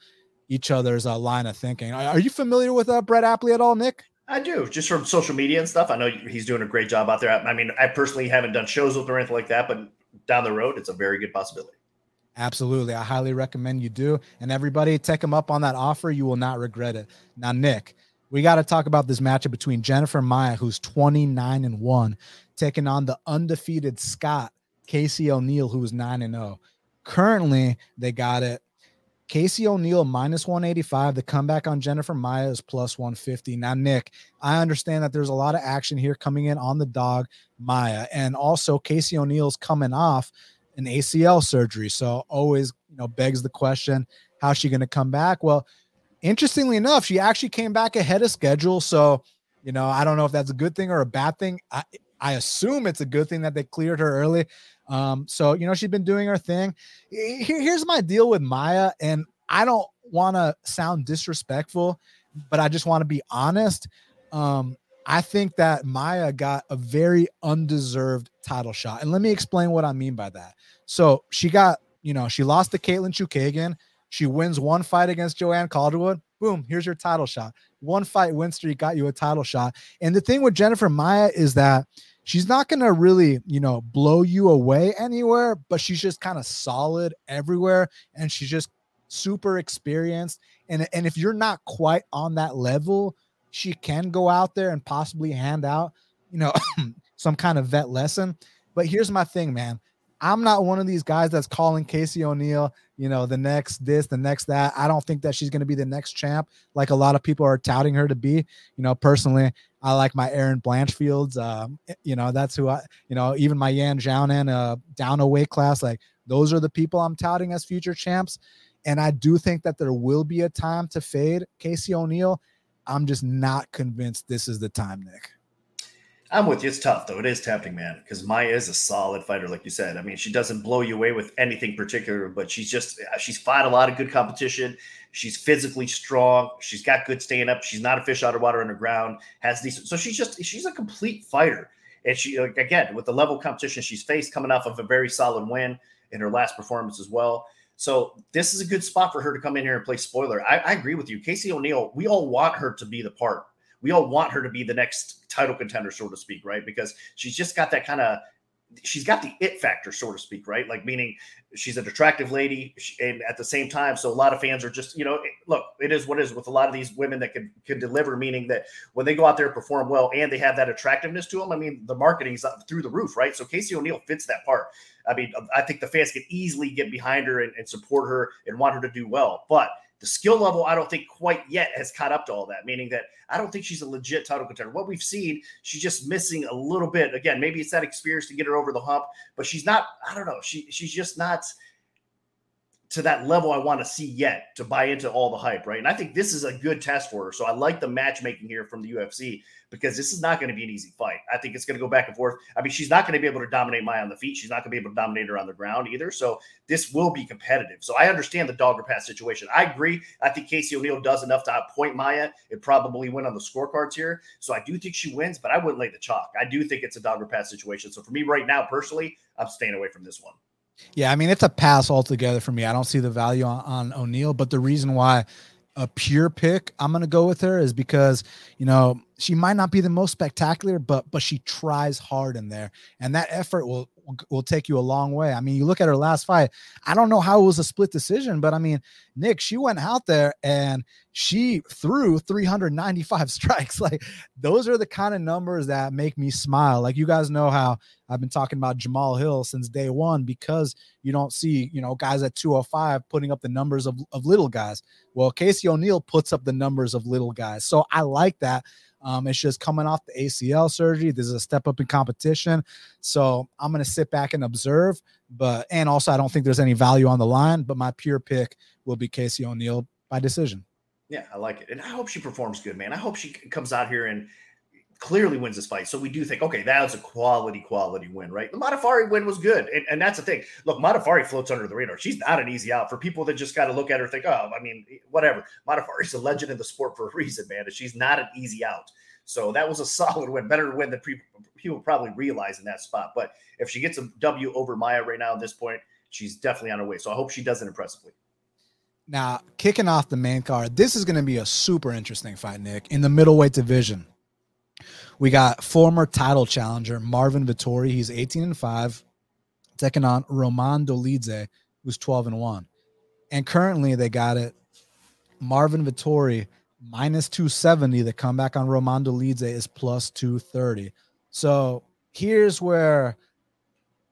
each other's uh, line of thinking are you familiar with uh, brett apley at all nick I do, just from social media and stuff. I know he's doing a great job out there. I, I mean, I personally haven't done shows with him or anything like that, but down the road, it's a very good possibility. Absolutely. I highly recommend you do. And everybody, take him up on that offer. You will not regret it. Now, Nick, we got to talk about this matchup between Jennifer Maia, who's 29 and 1, taking on the undefeated Scot Casey O'Neill, who's 9 and 0. Currently, they got it. Casey O'Neill minus 185. The comeback on Jennifer Maia is plus 150. Now, Nick, I understand that there's a lot of action here coming in on the dog Maia. and also Casey O'Neill's coming off an ACL surgery. So always, you know, begs the question, how's she going to come back? Well, interestingly enough, she actually came back ahead of schedule. So, you know, I don't know if that's a good thing or a bad thing. I, I assume it's a good thing that they cleared her early. Um, so you know, she's been doing her thing. Here, here's my deal with Maia, and I don't want to sound disrespectful, but I just want to be honest. Um, I think that Maia got a very undeserved title shot. And let me explain what I mean by that. So she got, you know, she lost to Katlyn Chookagian. She wins one fight against Joanne Calderwood. Boom, here's your title shot. One fight win streak got you a title shot. And the thing with Jennifer Maia is that she's not going to really, you know, blow you away anywhere, but she's just kind of solid everywhere. And she's just super experienced. And, and if you're not quite on that level, she can go out there and possibly hand out, you know, some kind of vet lesson. But here's my thing, man. I'm not one of these guys that's calling Casey O'Neill, you know, the next this, the next that. I don't think that she's going to be the next champ like a lot of people are touting her to be. You know, personally, I like my Erin Blanchfields. Um, you know, that's who I, you know, even my Yan Xiaonan uh, down a weight class. Like those are the people I'm touting as future champs. And I do think that there will be a time to fade Casey O'Neill. I'm just not convinced this is the time, Nick. I'm with you. It's tough though. It is tempting, man, because Maia is a solid fighter, like you said. I mean, she doesn't blow you away with anything particular, but she's just uh, she's fought a lot of good competition. She's physically strong. She's got good stand up. She's not a fish out of water underground. Has these, So she's just she's a complete fighter. And she again with the level competition she's faced, coming off of a very solid win in her last performance as well. So this is a good spot for her to come in here and play spoiler. I, I agree with you, Casey O'Neill. We all want her to be the part we all want her to be the next title contender, so to speak, right? Because she's just got that kind of she's got the it factor, so to speak, right? Like meaning she's an attractive lady, and at the same time, so a lot of fans are just, you know, look, it is what it is with a lot of these women that can can deliver. Meaning that when they go out there and perform well, and they have that attractiveness to them, I mean, the marketing is through the roof, right? So Casey O'Neill fits that part. I mean, I think the fans can easily get behind her and, and support her and want her to do well, but the skill level, I don't think quite yet has caught up to all that, meaning that I don't think she's a legit title contender. What we've seen, she's just missing a little bit. Again, maybe it's that experience to get her over the hump, but she's not, I don't know, she she's just not to that level I want to see yet to buy into all the hype, right? And I think this is a good test for her. So I like the matchmaking here from the UFC because this is not going to be an easy fight. I think it's going to go back and forth. I mean, she's not going to be able to dominate Maia on the feet. She's not going to be able to dominate her on the ground either. So this will be competitive. So I understand the dog or pass situation. I agree. I think Casey O'Neill does enough to outpoint Maia. and probably win on the scorecards here. So I do think she wins, but I wouldn't lay the chalk. I do think it's a dog or pass situation. So for me right now, personally, I'm staying away from this one. Yeah, I mean it's a pass altogether for me. I don't see the value on, on O'Neill, but the reason why a pure pick I'm going to go with her is because you know she might not be the most spectacular, but but she tries hard in there, and that effort will will take you a long way. I mean, you look at her last fight. I don't know how it was a split decision, but I mean, Nick, she went out there and she threw 395 strikes. Like those are the kind of numbers that make me smile. Like you guys know how I've been talking about Jamal Hill since day one because you don't see, you know, guys at 205 putting up the numbers of, of little guys. Well, Casey O'Neill puts up the numbers of little guys. So I like that. Um, it's just coming off the ACL surgery. This is a step up in competition. So I'm going to sit back and observe. But, and also, I don't think there's any value on the line, but my pure pick will be Casey O'Neill by decision. Yeah, I like it. And I hope she performs good, man. I hope she comes out here and clearly wins this fight. So we do think, okay, that was a quality, quality win, right? The Modafferi win was good. And, and that's the thing. Look, Modafferi floats under the radar. She's not an easy out for people that just got to look at her think, oh, I mean, whatever. Modafferi's a legend in the sport for a reason, man. And she's not an easy out. So that was a solid win, better win than people probably realize in that spot. But if she gets a W over Maia right now at this point, she's definitely on her way. So I hope she does it impressively. Now, kicking off the main card, this is going to be a super interesting fight, Nick, in the middleweight division. We got former title challenger Marvin Vettori. He's 18 and 5, taking on Roman Dolidze, who's 12 and 1. And currently they got it Marvin Vettori minus 270. The comeback on Roman Dolidze is plus 230. So here's where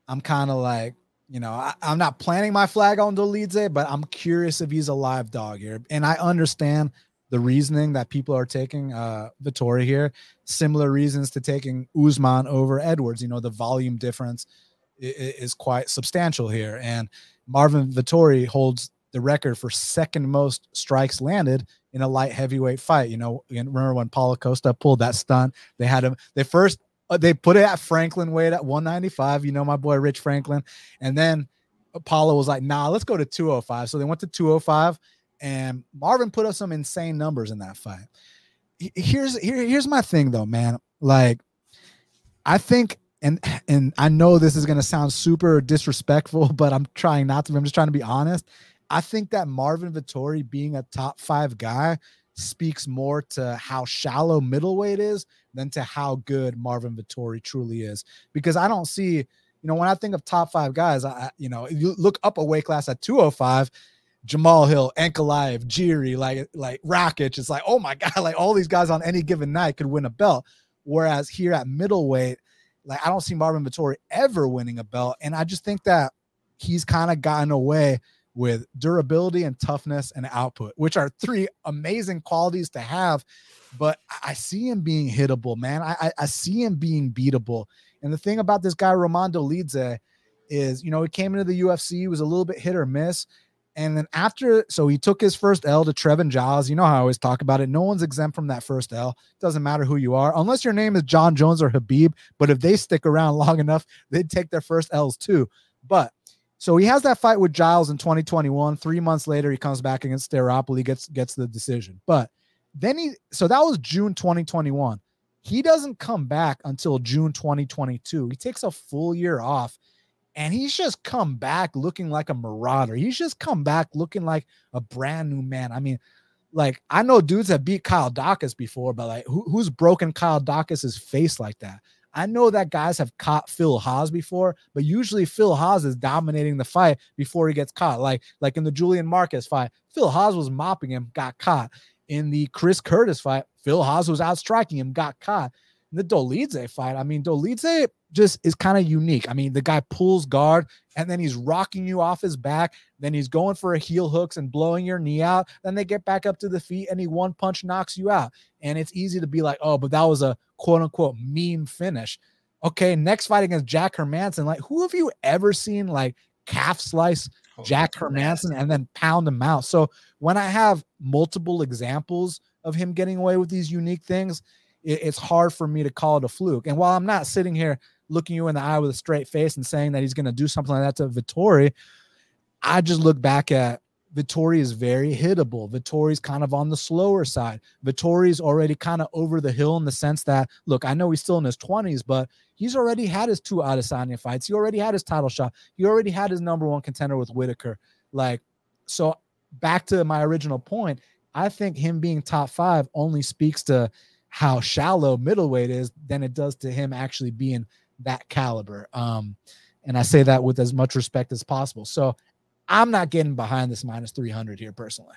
I'm kind of like, you know, I, am not planting my flag on Dolidze, but I'm curious if he's a live dog here. And I understand the reasoning that people are taking uh Vettori here, similar reasons to taking Usman over Edwards. You know, the volume difference is, is quite substantial here. And Marvin Vettori holds the record for second most strikes landed in a light heavyweight fight. You know, remember when Paulo Costa pulled that stunt? They had him, they first uh, they put it at Franklin weight at 195. You know, my boy Rich Franklin. And then Apollo was like, nah, let's go to 205. So they went to 205 and Marvin put up some insane numbers in that fight. Here's here, here's my thing though, man. Like, I think, and and I know this is gonna sound super disrespectful, but I'm trying not to. I'm just trying to be honest. I think that Marvin Vettori being a top five guy speaks more to how shallow middleweight is than to how good Marvin Vettori truly is. Because I don't see, you know, when I think of top five guys, I, you know, you look up a weight class at 205, Jamal Hill, Ankalaev, Jiri, like like Rakic. It's like, oh my god, like all these guys on any given night could win a belt. Whereas here at middleweight, like I don't see Marvin Vettori ever winning a belt, and I just think that he's kind of gotten away with durability and toughness and output, which are three amazing qualities to have. But I see him being hittable, man. I, I see him being beatable. And the thing about this guy, Romando Dolidze, is you know he came into the UFC, he was a little bit hit or miss And then after, so he took his first L to Trevin Giles. You know how I always talk about it. No one's exempt from that first L. Doesn't matter who you are, unless your name is Jon Jones or Khabib. But if they stick around long enough, they'd take their first L's too. But so he has that fight with Giles in 2021. Three months later, he comes back against Staropoli, gets gets the decision. But then he, so that was June 2021. He doesn't come back until June 2022. He takes a full year off and he's just come back looking like a marauder. He's just come back looking like a brand new man. I mean, like I know dudes have beat Kyle Daukaus before, but like who, who's broken Kyle Daukaus's face like that? I know that guys have caught Phil Hawes before, but usually Phil Hawes is dominating the fight before he gets caught. Like like in the Julian Marquez fight, Phil Hawes was mopping him, got caught in the Chris Curtis fight, Phil Hawes was out striking him, got caught. The Dolidze fight, I mean, Dolidze just is kind of unique. I mean, the guy pulls guard and then he's rocking you off his back. Then he's going for a heel hooks and blowing your knee out. Then they get back up to the feet and he one punch knocks you out. And it's easy to be like, oh, but that was a quote unquote meme finish. Okay, next fight against Jack Hermansson. Like, who have you ever seen like calf slice oh, Jack Hermansson and then pound him out? So when I have multiple examples of him getting away with these unique things, it, it's hard for me to call it a fluke. And while I'm not sitting here looking you in the eye with a straight face and saying that he's going to do something like that to Vettori, I just look back at Vettori is very hittable. Vettori's kind of on the slower side. Vettori's already kind of over the hill in the sense that, look, I know he's still in his 20s, but he's already had his two Adesanya fights. He already had his title shot. He already had his number one contender with Whittaker. Like, so back to my original point, I think him being top five only speaks to how shallow middleweight is than it does to him actually being that caliber. Um, and I say that with as much respect as possible. So I'm not getting behind this minus 300 here personally.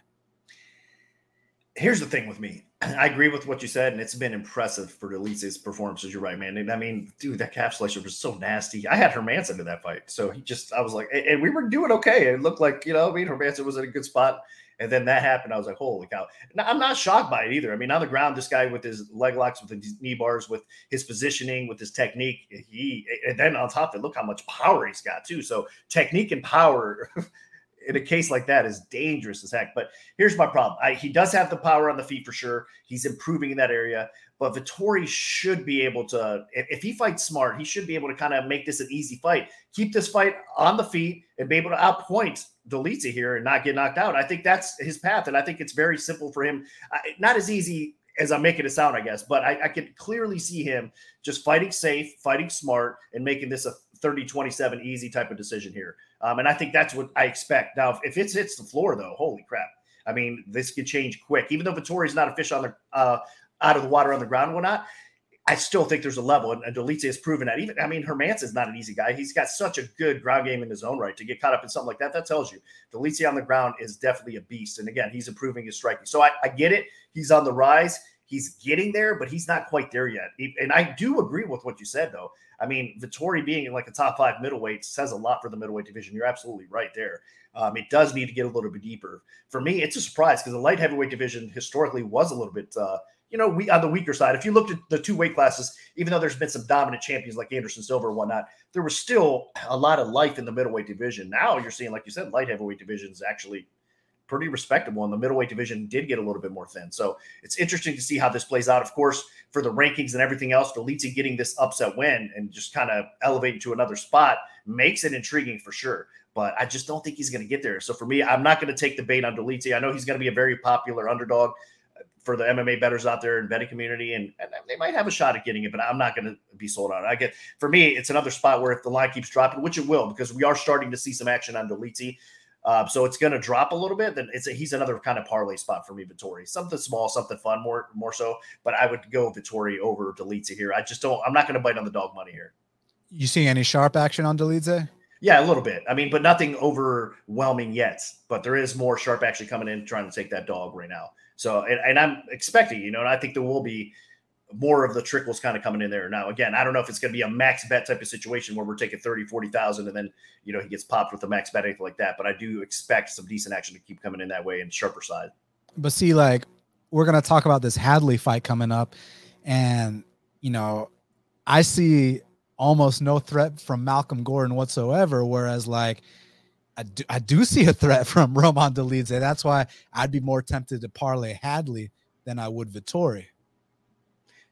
Here's the thing with me. I agree with what you said, and it's been impressive for Elise's performances. You're right, man. And I mean, dude, that calf slicer was so nasty. I had Hermansson in that fight, so he just, I was like, and we were doing okay. It looked like, you know, I mean, Hermansson was in a good spot. And then that happened. I was like, holy cow. Now, I'm not shocked by it either. I mean, on the ground, this guy with his leg locks, with his knee bars, with his positioning, with his technique, he, and then on top of it, look how much power he's got too. So technique and power in a case like that is dangerous as heck. But here's my problem. I, he does have the power on the feet for sure. He's improving in that area. But Vettori should be able to, if, he fights smart, he should be able to kind of make this an easy fight. Keep this fight on the feet and be able to outpoint Dolidze here and not get knocked out. I think that's his path. And I think it's very simple for him. not as easy as I'm making it sound, I guess, but I, I can clearly see him just fighting safe, fighting smart, and making this a 30 27 easy type of decision here. Um, and I think that's what I expect. Now, if it hits the floor, though, holy crap. I mean, this could change quick. Even though Vettori's not a fish on the uh, out of the water on the ground and whatnot, I still think there's a level, and, and has proven that. Even I mean, Hermans is not an easy guy. He's got such a good ground game in his own right to get caught up in something like that. That tells you Dolidze on the ground is definitely a beast. And again, he's improving his striking. So I, I get it. He's on the rise. He's getting there, but he's not quite there yet. And I do agree with what you said, though. I mean, Vettori being in like a top five middleweight says a lot for the middleweight division. You're absolutely right there. Um, it does need to get a little bit deeper. For me, it's a surprise because the light heavyweight division historically was a little bit uh, you know, we on the weaker side. If you looked at the two weight classes, even though there's been some dominant champions like Anderson Silva and whatnot, there was still a lot of life in the middleweight division. Now you're seeing, like you said, light heavyweight division is actually pretty respectable, and the middleweight division did get a little bit more thin. So it's interesting to see how this plays out. Of course, for the rankings and everything else, Dolidze getting this upset win and just kind of elevating to another spot makes it intriguing for sure. But I just don't think he's going to get there. So for me, I'm not going to take the bait on Dolidze. I know he's going to be a very popular underdog uh, for the MMA betters out there in betting community, and, and, they might have a shot at getting it, but I'm not going to be sold on it. I get for me, it's another spot where if the line keeps dropping, which it will, because we are starting to see some action on Dolidze. Uh, so it's going to drop a little bit. Then it's a, he's another kind of parlay spot for me, Vettori. Something small, something fun, more more so. But I would go Vettori over Dolidze here. I just don't. I'm not going to bite on the dog money here. You see any sharp action on Dolidze? Yeah, a little bit. I mean, but nothing overwhelming yet. But there is more sharp action coming in, trying to take that dog right now. So, and, and I'm expecting, you know, and I think there will be more of the trickles kind of coming in there. Now, again, I don't know if it's going to be a max bet type of situation where we're taking 30, 40,000 and then, you know, he gets popped with a max bet, anything like that. But I do expect some decent action to keep coming in that way and sharper side. But see, like, we're going to talk about this Hadley fight coming up. And, you know, I see almost no threat from Malcolm Gordon whatsoever. Whereas, like, I do, I do see a threat from Roman Dolidze. That's why I'd be more tempted to parlay Hadley than I would Vettori.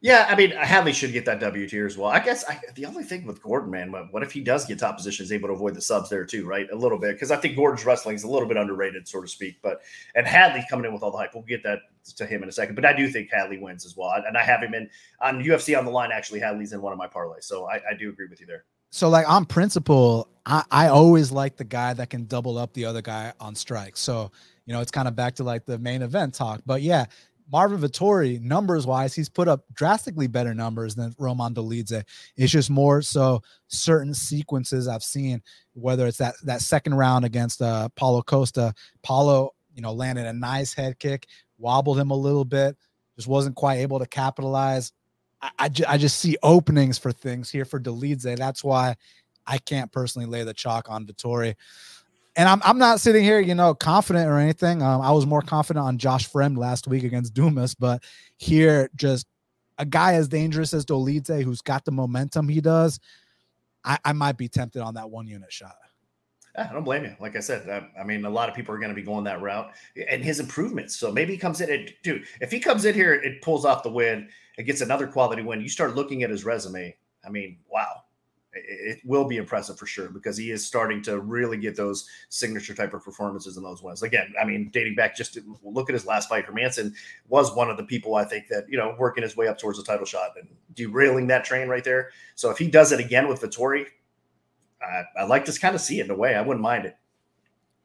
Yeah, I mean, Hadley should get that W tier as well. I guess I, the only thing with Gordon, man, what if he does get top position, is able to avoid the subs there too, right? A little bit because I think Gordon's wrestling is a little bit underrated, so to speak. But and Hadley coming in with all the hype, we'll get that to him in a second. But I do think Hadley wins as well, and I have him in on UFC on the line. Actually, Hadley's in one of my parlays, so I, I do agree with you there. So, like on principle, I, I always like the guy that can double up the other guy on strike. So, you know, it's kind of back to like the main event talk. But yeah, Marvin Vettori, numbers wise, he's put up drastically better numbers than Roman Dolidze. It's just more so certain sequences I've seen, whether it's that that second round against uh, Paulo Costa. Paulo, you know, landed a nice head kick, wobbled him a little bit, just wasn't quite able to capitalize. I, I, ju- I just see openings for things here for Dolidze. That's why I can't personally lay the chalk on Vettori and I'm, I'm not sitting here, you know, confident or anything. Um, I was more confident on Josh Fremd last week against Dumas, but here, just a guy as dangerous as Dolidze, who's got the momentum he does, I, I might be tempted on that one unit shot. I don't blame you. Like I said, I, I mean, a lot of people are going to be going that route, and his improvements. So maybe he comes in, and dude, if he comes in here, it pulls off the win, it gets another quality win. You start looking at his resume. I mean, wow, it will be impressive for sure because he is starting to really get those signature type of performances in those wins. Again, I mean, dating back just to look at his last fight, Hermansson was one of the people I think that, you know, working his way up towards the title shot and derailing that train right there. So if he does it again with Vettori, I, I like to kind of see it in a way. I wouldn't mind it.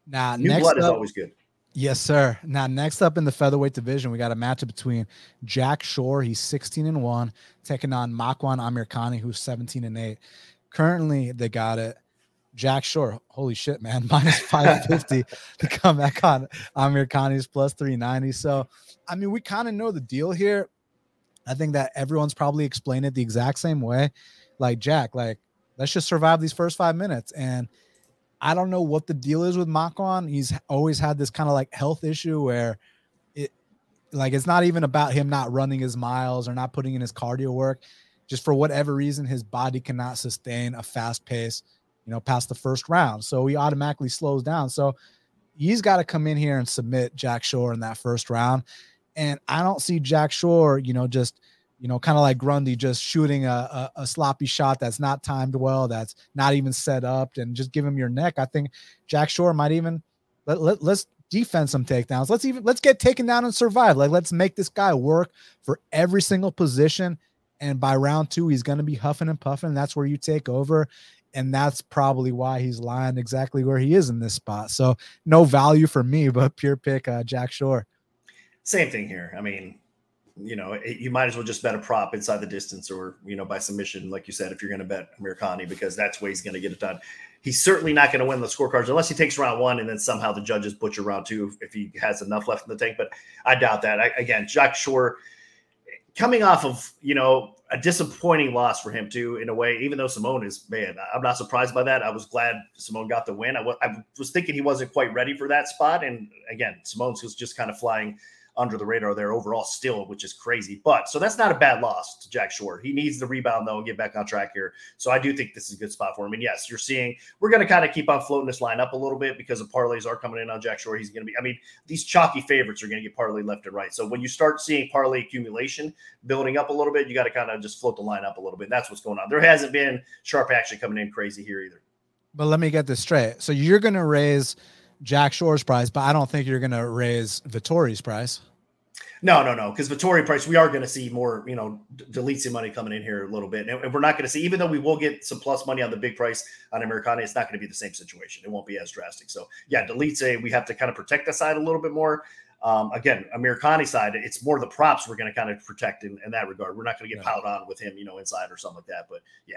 Now, new blood up, is always good. Yes, sir. Now, next up in the featherweight division, we got a matchup between Jack Shore, he's 16 and 1, taking on Makwan Amirkhani, who's 17 and 8. Currently, they got it. Jack Shore, holy shit, man, minus 550 to come back on Amirkhani's plus 390. So, I mean, we kind of know the deal here. I think that everyone's probably explained it the exact same way. Like, Jack, like, let's just survive these first five minutes. And I don't know what the deal is with Makwan. He's always had this kind of like health issue where it, like, it's not even about him not running his miles or not putting in his cardio work just for whatever reason, his body cannot sustain a fast pace, you know, past the first round. So he automatically slows down. So he's got to come in here and submit Jack Shore in that first round. And I don't see Jack Shore, you know, just, you know, kind of like Grundy, just shooting a, a, a, sloppy shot that's not timed well, that's not even set up, and just give him your neck. I think Jack Shore might even let, let, let's defend some takedowns. Let's even let's get taken down and survive. Like let's make this guy work for every single position and by round two, he's going to be huffing and puffing. That's where you take over. And that's probably why he's lying exactly where he is in this spot. So no value for me, but pure pick uh, Jack Shore. Same thing here. I mean, you know, you might as well just bet a prop inside the distance or, you know, by submission, like you said, if you're going to bet Amirkhani, because that's where he's going to get it done. He's certainly not going to win the scorecards unless he takes round one and then somehow the judges butcher round two if he has enough left in the tank. But I doubt that. I, again, Jack Shore – coming off of you know a disappointing loss for him too in a way even though Simon is man i'm not surprised by that. I was glad Simon got the win. I, w- I was thinking he wasn't quite ready for that spot. And again Simon's was just kind of flying under the radar there overall still, which is crazy. But so that's not a bad loss to Jack Shore. He needs the rebound though and get back on track here. So I do think this is a good spot for him. And yes, you're seeing we're going to kind of keep on floating this line up a little bit because the parlays are coming in on Jack Shore. He's going to be, I mean, these chalky favorites are going to get parlay left and right. So when you start seeing parlay accumulation building up a little bit, you got to kind of just float the line up a little bit. That's what's going on. There hasn't been sharp action coming in crazy here either. But let me get this straight. So you're going to raise Jack Shore's price, but I don't think you're going to raise Vettori's price. No, no, no. Because Vettori price, we are going to see more, you know, d- delete some money coming in here a little bit. And, and we're not going to see, even though we will get some plus money on the big price on Amirkhani, it's not going to be the same situation. It won't be as drastic. So, yeah, Dolidze we have to kind of protect the side a little bit more. Um, again, Amirkhani side, it's more the props we're going to kind of protect in, in that regard. We're not going to get yeah. piled on with him, you know, inside or something like that. But yeah,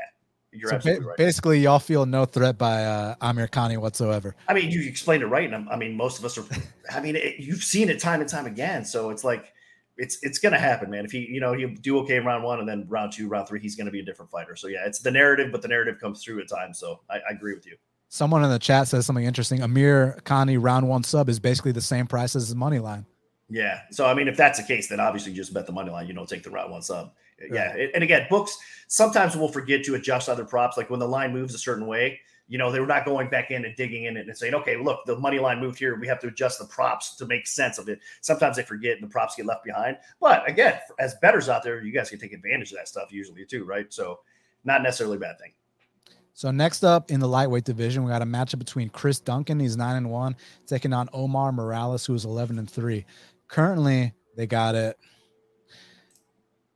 you're so absolutely ba- right. Basically, y'all feel no threat by uh, Amirkhani whatsoever. I mean, you explained it right. And I mean, most of us are, I mean, it, you've seen it time and time again. So it's like, it's it's gonna happen, man. If he, you know, he'll do okay in round one and then round two, round three, he's gonna be a different fighter. So yeah, it's the narrative, but the narrative comes through at times. So I, I agree with you. Someone in the chat says something interesting. Amirkhani round one sub is basically the same price as his money line. Yeah. So I mean, if that's the case, then obviously you just bet the money line. You don't take the round one sub. Yeah. And again, books sometimes will forget to adjust other props. Like when the line moves a certain way, You know, they were not going back in and digging in it and saying, okay, look, the money line moved here. We have to adjust the props to make sense of it. Sometimes they forget and the props get left behind. But again, as betters out there, you guys can take advantage of that stuff usually too, right? So, not necessarily a bad thing. So next up in the lightweight division, we got a matchup between Chris Duncan, he's nine and one, taking on Omar Morales, who is eleven and three. Currently, they got it.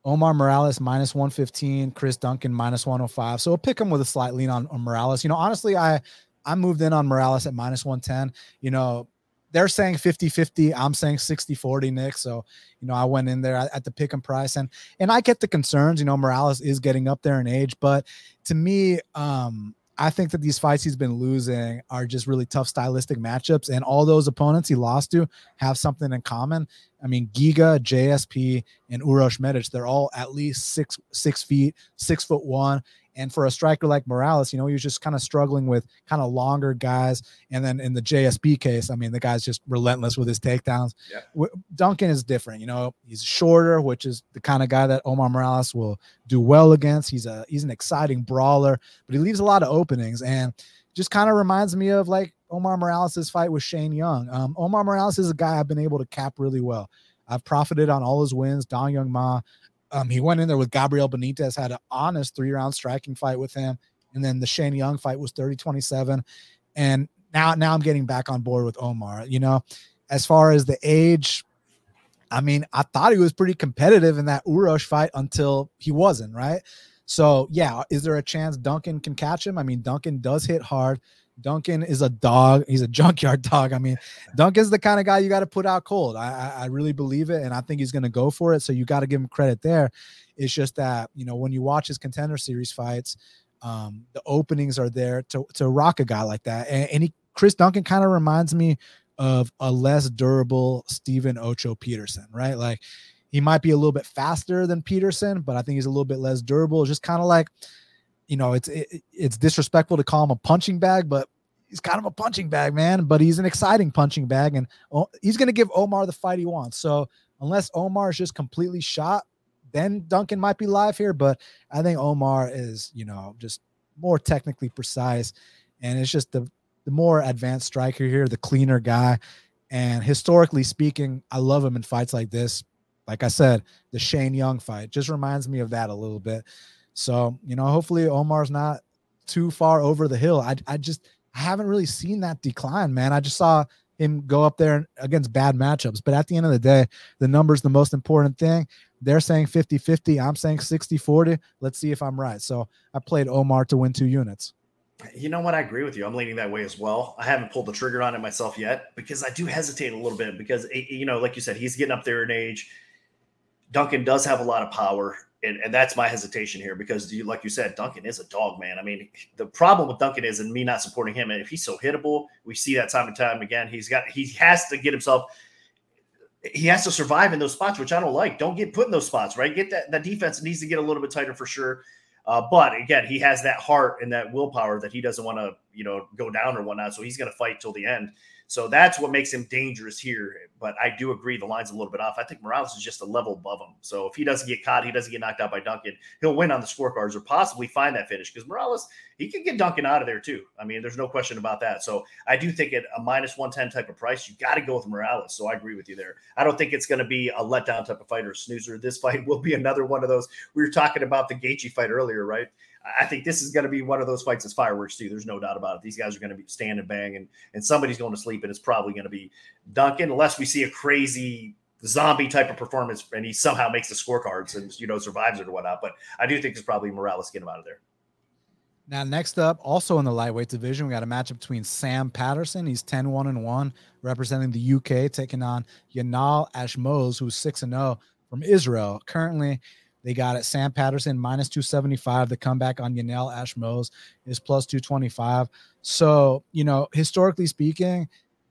Omar Morales minus 115, Chris Duncan minus 105. So we'll pick him with a slight lean on, on Morales. You know, honestly, I I moved in on Morales at minus 110. You know, they're saying 50-50. I'm saying 60-40, Nick. So, you know, I went in there at the pick and price and and I get the concerns. You know, Morales is getting up there in age, but to me, um, I think that these fights he's been losing are just really tough stylistic matchups, and all those opponents he lost to have something in common. I mean, Giga, JSP, and Uros Medic, they're all at least six six feet, six foot one, and for a striker like Morales, you know, he was just kind of struggling with kind of longer guys. And then in the JSB case, I mean, the guy's just relentless with his takedowns. Yeah. Duncan is different. You know, he's shorter, which is the kind of guy that Omar Morales will do well against. He's a he's an exciting brawler, but he leaves a lot of openings and just kind of reminds me of like Omar Morales' fight with Shane Young. Um, Omar Morales is a guy I've been able to cap really well. I've profited on all his wins. Dong Hyun Ma, um, he went in there with Gabriel Benitez, had an honest three round striking fight with him. And then the Shane Young fight was 30 27. And now, now I'm getting back on board with Omar. You know, as far as the age, I mean, I thought he was pretty competitive in that Uros fight until he wasn't, right? So, yeah, is there a chance Duncan can catch him? I mean, Duncan does hit hard. Duncan is a dog. He's a junkyard dog. I mean, Duncan's the kind of guy you got to put out cold. I, I, I really believe it, and I think he's going to go for it. So you got to give him credit there. It's just that you know when you watch his contender series fights, um, the openings are there to to rock a guy like that. And, and he, Chris Duncan kind of reminds me of a less durable Stephen Ocho Peterson, right? Like he might be a little bit faster than Peterson, but I think he's a little bit less durable. Just kind of like you know, it's it, it's disrespectful to call him a punching bag, but he's kind of a punching bag, man. But he's an exciting punching bag, and he's going to give Omar the fight he wants. So unless Omar is just completely shot, then Duncan might be live here. But I think Omar is, you know, just more technically precise, and it's just the the more advanced striker here, the cleaner guy. And historically speaking, I love him in fights like this. Like I said, the Shane Young fight just reminds me of that a little bit. So, you know, hopefully Omar's not too far over the hill. I, I just I haven't really seen that decline, man. I just saw him go up there against bad matchups. But at the end of the day, the number's the most important thing. They're saying 50 50. I'm saying 60 40. Let's see if I'm right. So I played Omar to win two units. You know what? I agree with you. I'm leaning that way as well. I haven't pulled the trigger on it myself yet because I do hesitate a little bit because, eh, you know, like you said, he's getting up there in age. Duncan does have a lot of power and, and that's my hesitation here because you, like you said, Duncan is a dog, man. I mean, the problem with Duncan is, and me not supporting him, and if he's so hittable, we see that time and time again. He's got, he has to get himself, he has to survive in those spots, which I don't like. Don't get put in those spots, right? Get that that defense needs to get a little bit tighter for sure. Uh, but again, he has that heart and that willpower that he doesn't want to, you know, go down or whatnot. So he's going to fight till the end. So that's what makes him dangerous here. But I do agree the line's a little bit off. I think Morales is just a level above him. So if he doesn't get caught, he doesn't get knocked out by Duncan, he'll win on the scorecards or possibly find that finish because Morales, he can get Duncan out of there too. I mean, there's no question about that. So I do think at a minus 110 type of price, you got to go with Morales. So I agree with you there. I don't think it's going to be a letdown type of fight or snoozer. This fight will be another one of those. We were talking about the Gaethje fight earlier, right? I think this is going to be one of those fights as fireworks too. There's no doubt about it. These guys are going to be stand and bang, and and somebody's going to sleep, and it's probably going to be Duncan, unless we see a crazy zombie type of performance, and he somehow makes the scorecards and you know survives it or whatnot. But I do think it's probably Morales getting him out of there. Now, next up, also in the lightweight division, we got a matchup between Sam Patterson. He's 10 1 and 1, representing the UK, taking on Yanal Ashmoz, who's 6 and 0 from Israel. Currently, they got it. Sam Patterson minus 275. The comeback on Yanal Ashmoz is plus 225. So, you know, historically speaking,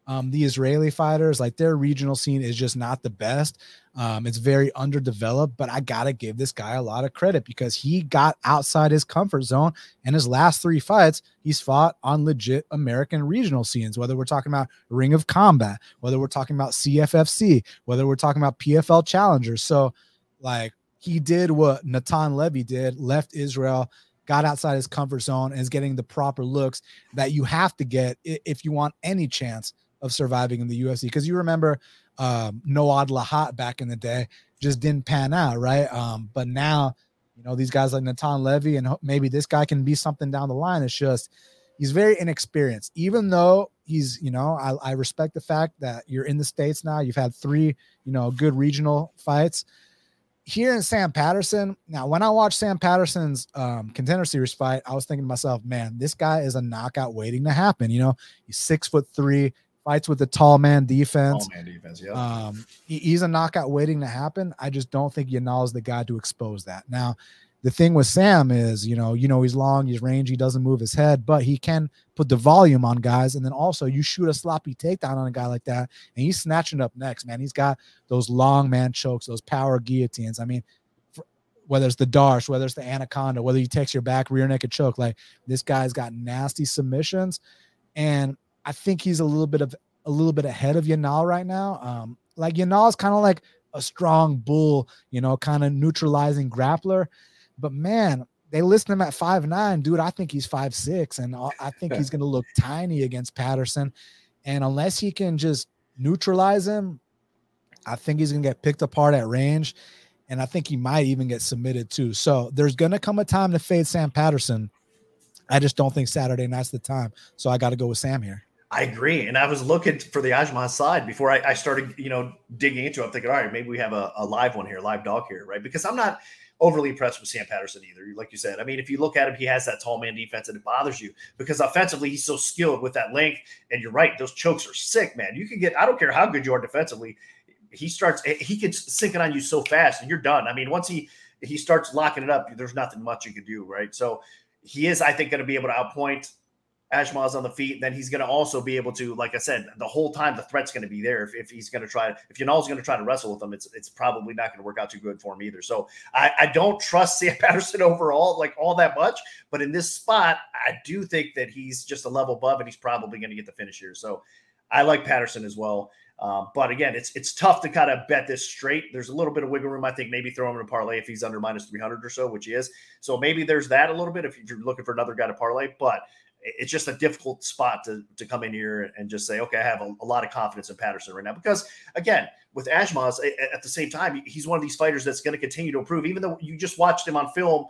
um, the Israeli fighters, like their regional scene is just not the best. Um, it's very underdeveloped, but I got to give this guy a lot of credit because he got outside his comfort zone. And his last three fights, he's fought on legit American regional scenes, whether we're talking about Ring of Combat, whether we're talking about CFFC, whether we're talking about PFL challengers. So, like, he did what Natan Levy did, left Israel, got outside his comfort zone and is getting the proper looks that you have to get if you want any chance of surviving in the UFC. Because you remember um, Noad Lahat back in the day just didn't pan out, right? Um, but now, you know, these guys like Natan Levy and maybe this guy can be something down the line. It's just he's very inexperienced, even though he's, you know, I, I respect the fact that you're in the States now. You've had three, you know, good regional fights here in Sam Patterson. Now, when I watched Sam Patterson's um, contender series fight, I was thinking to myself, man, this guy is a knockout waiting to happen. You know, he's six foot three, fights with the tall man defense. Tall man defense, yeah. Um, he, he's a knockout waiting to happen. I just don't think Yanal is the guy to expose that. Now, the thing with Sam is, you know, you know, he's long, he's rangy, he doesn't move his head, but he can put the volume on guys. And then also you shoot a sloppy takedown on a guy like that, and he's snatching up next, man. He's got those long man chokes, those power guillotines. I mean, for, whether it's the D'Arce, whether it's the Anaconda, whether he takes your back rear naked choke, like this guy's got nasty submissions. And I think he's a little bit of a little bit ahead of Yanal right now. Um, like Yanal is kind of like a strong bull, you know, kind of neutralizing grappler. But man, they list him at five nine, dude. I think he's five six, and I think he's going to look tiny against Patterson. And unless he can just neutralize him, I think he's going to get picked apart at range, and I think he might even get submitted too. So there's going to come a time to fade Sam Patterson. I just don't think Saturday night's the time. So I got to go with Sam here. I agree, and I was looking for the Ajma side before I, I, started, you know, digging into it. I'm thinking, all right, maybe we have a, a live one here, live dog here, right? Because I'm not overly impressed with Sam Patterson either. Like you said, I mean, if you look at him, he has that tall man defense and it bothers you because offensively he's so skilled with that length. And you're right, those chokes are sick, man. You can get, I don't care how good you are defensively, he starts, eh, he can sink it on you so fast and you're done. I mean, once he he starts locking it up, there's nothing much you can do, right? So he is, I think, going to be able to outpoint Ashmoz on the feet, then he's going to also be able to, like I said, the whole time the threat's going to be there. If, if he's going to try, if Yanal's going to try to wrestle with him, it's it's probably not going to work out too good for him either. So I, I don't trust Sam Patterson overall, like all that much. But in this spot, I do think that he's just a level above, and he's probably going to get the finish here. So I like Patterson as well. Um, but again, it's it's tough to kind of bet this straight. There's a little bit of wiggle room, I think. Maybe throw him in a parlay if he's under minus 300 or so, which he is. So maybe there's that a little bit if you're looking for another guy to parlay. But it's just a difficult spot to, to come in here and just say, okay, I have a, a lot of confidence in Patterson right now. Because again, with Ashmoz, at the same time, he's one of these fighters that's going to continue to improve. Even though you just watched him on film,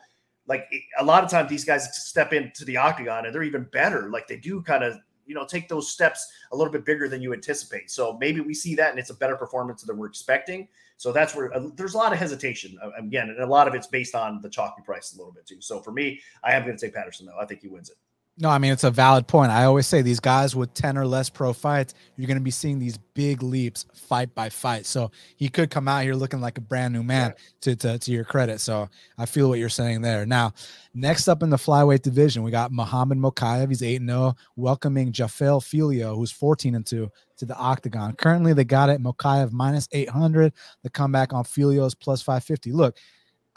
like a lot of times these guys step into the octagon and they're even better. Like they do kind of, you know, take those steps a little bit bigger than you anticipate. So maybe we see that and it's a better performance than we're expecting. So that's where uh, there's a lot of hesitation again, and a lot of it's based on the chalky price a little bit too. So for me, I am going to take Patterson though. I think he wins it. No, I mean it's a valid point. I always say these guys with 10 or less pro fights, you're going to be seeing these big leaps fight by fight. So he could come out here looking like a brand new man to, to, to your credit. So I feel what you're saying there. Now, next up in the flyweight division, we got Muhammad Mokaev. He's 8 0, welcoming Jafel Filho, who's 14 and 2 to the octagon. Currently, they got it Mokaev minus 800. The comeback on Filho's plus 550. Look,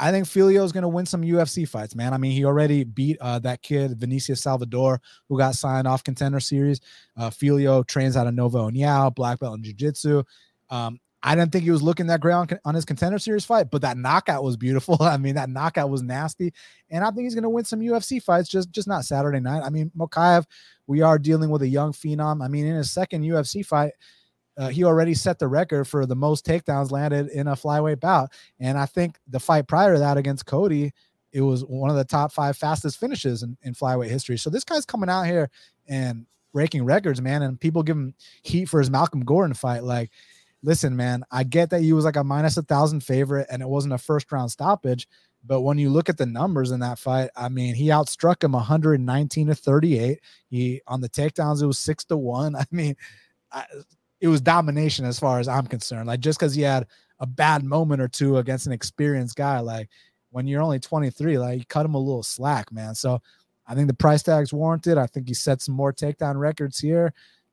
I think Filho is going to win some UFC fights, man. I mean, he already beat uh, that kid, Vinicius Salvador, who got signed off contender series. Uh, Filho trains out of Nova União, black belt in jiu jitsu. Um, I didn't think he was looking that great on, on his contender series fight, but that knockout was beautiful. I mean, that knockout was nasty, and I think he's going to win some UFC fights, just just not Saturday night. I mean, Mokaev, we are dealing with a young phenom. I mean, in his second UFC fight, uh, he already set the record for the most takedowns landed in a flyweight bout. And I think the fight prior to that against Cody, it was one of the top five fastest finishes in, in flyweight history. So this guy's coming out here and breaking records, man. And people give him heat for his Malcolm Gordon fight. Like, listen, man, I get that he was like a minus a thousand favorite and it wasn't a first round stoppage. But when you look at the numbers in that fight, I mean, he outstruck him 119 to 38. He on the takedowns, it was six to one. I mean, I, it was domination as far as I'm concerned. Like just because he had a bad moment or two against an experienced guy, like when you're only 23, like you cut him a little slack, man. So I think the price tag's warranted. I think he set some more takedown records here,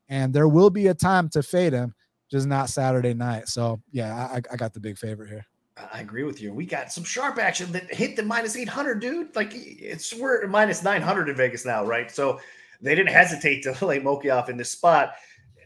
and there will be a time to fade him, just not Saturday night. So yeah, I, I got the big favorite here. I agree with you. We got some sharp action that hit the minus 800, dude. Like it's we're minus 900 in Vegas now, right? So they didn't hesitate to lay Mokaev in this spot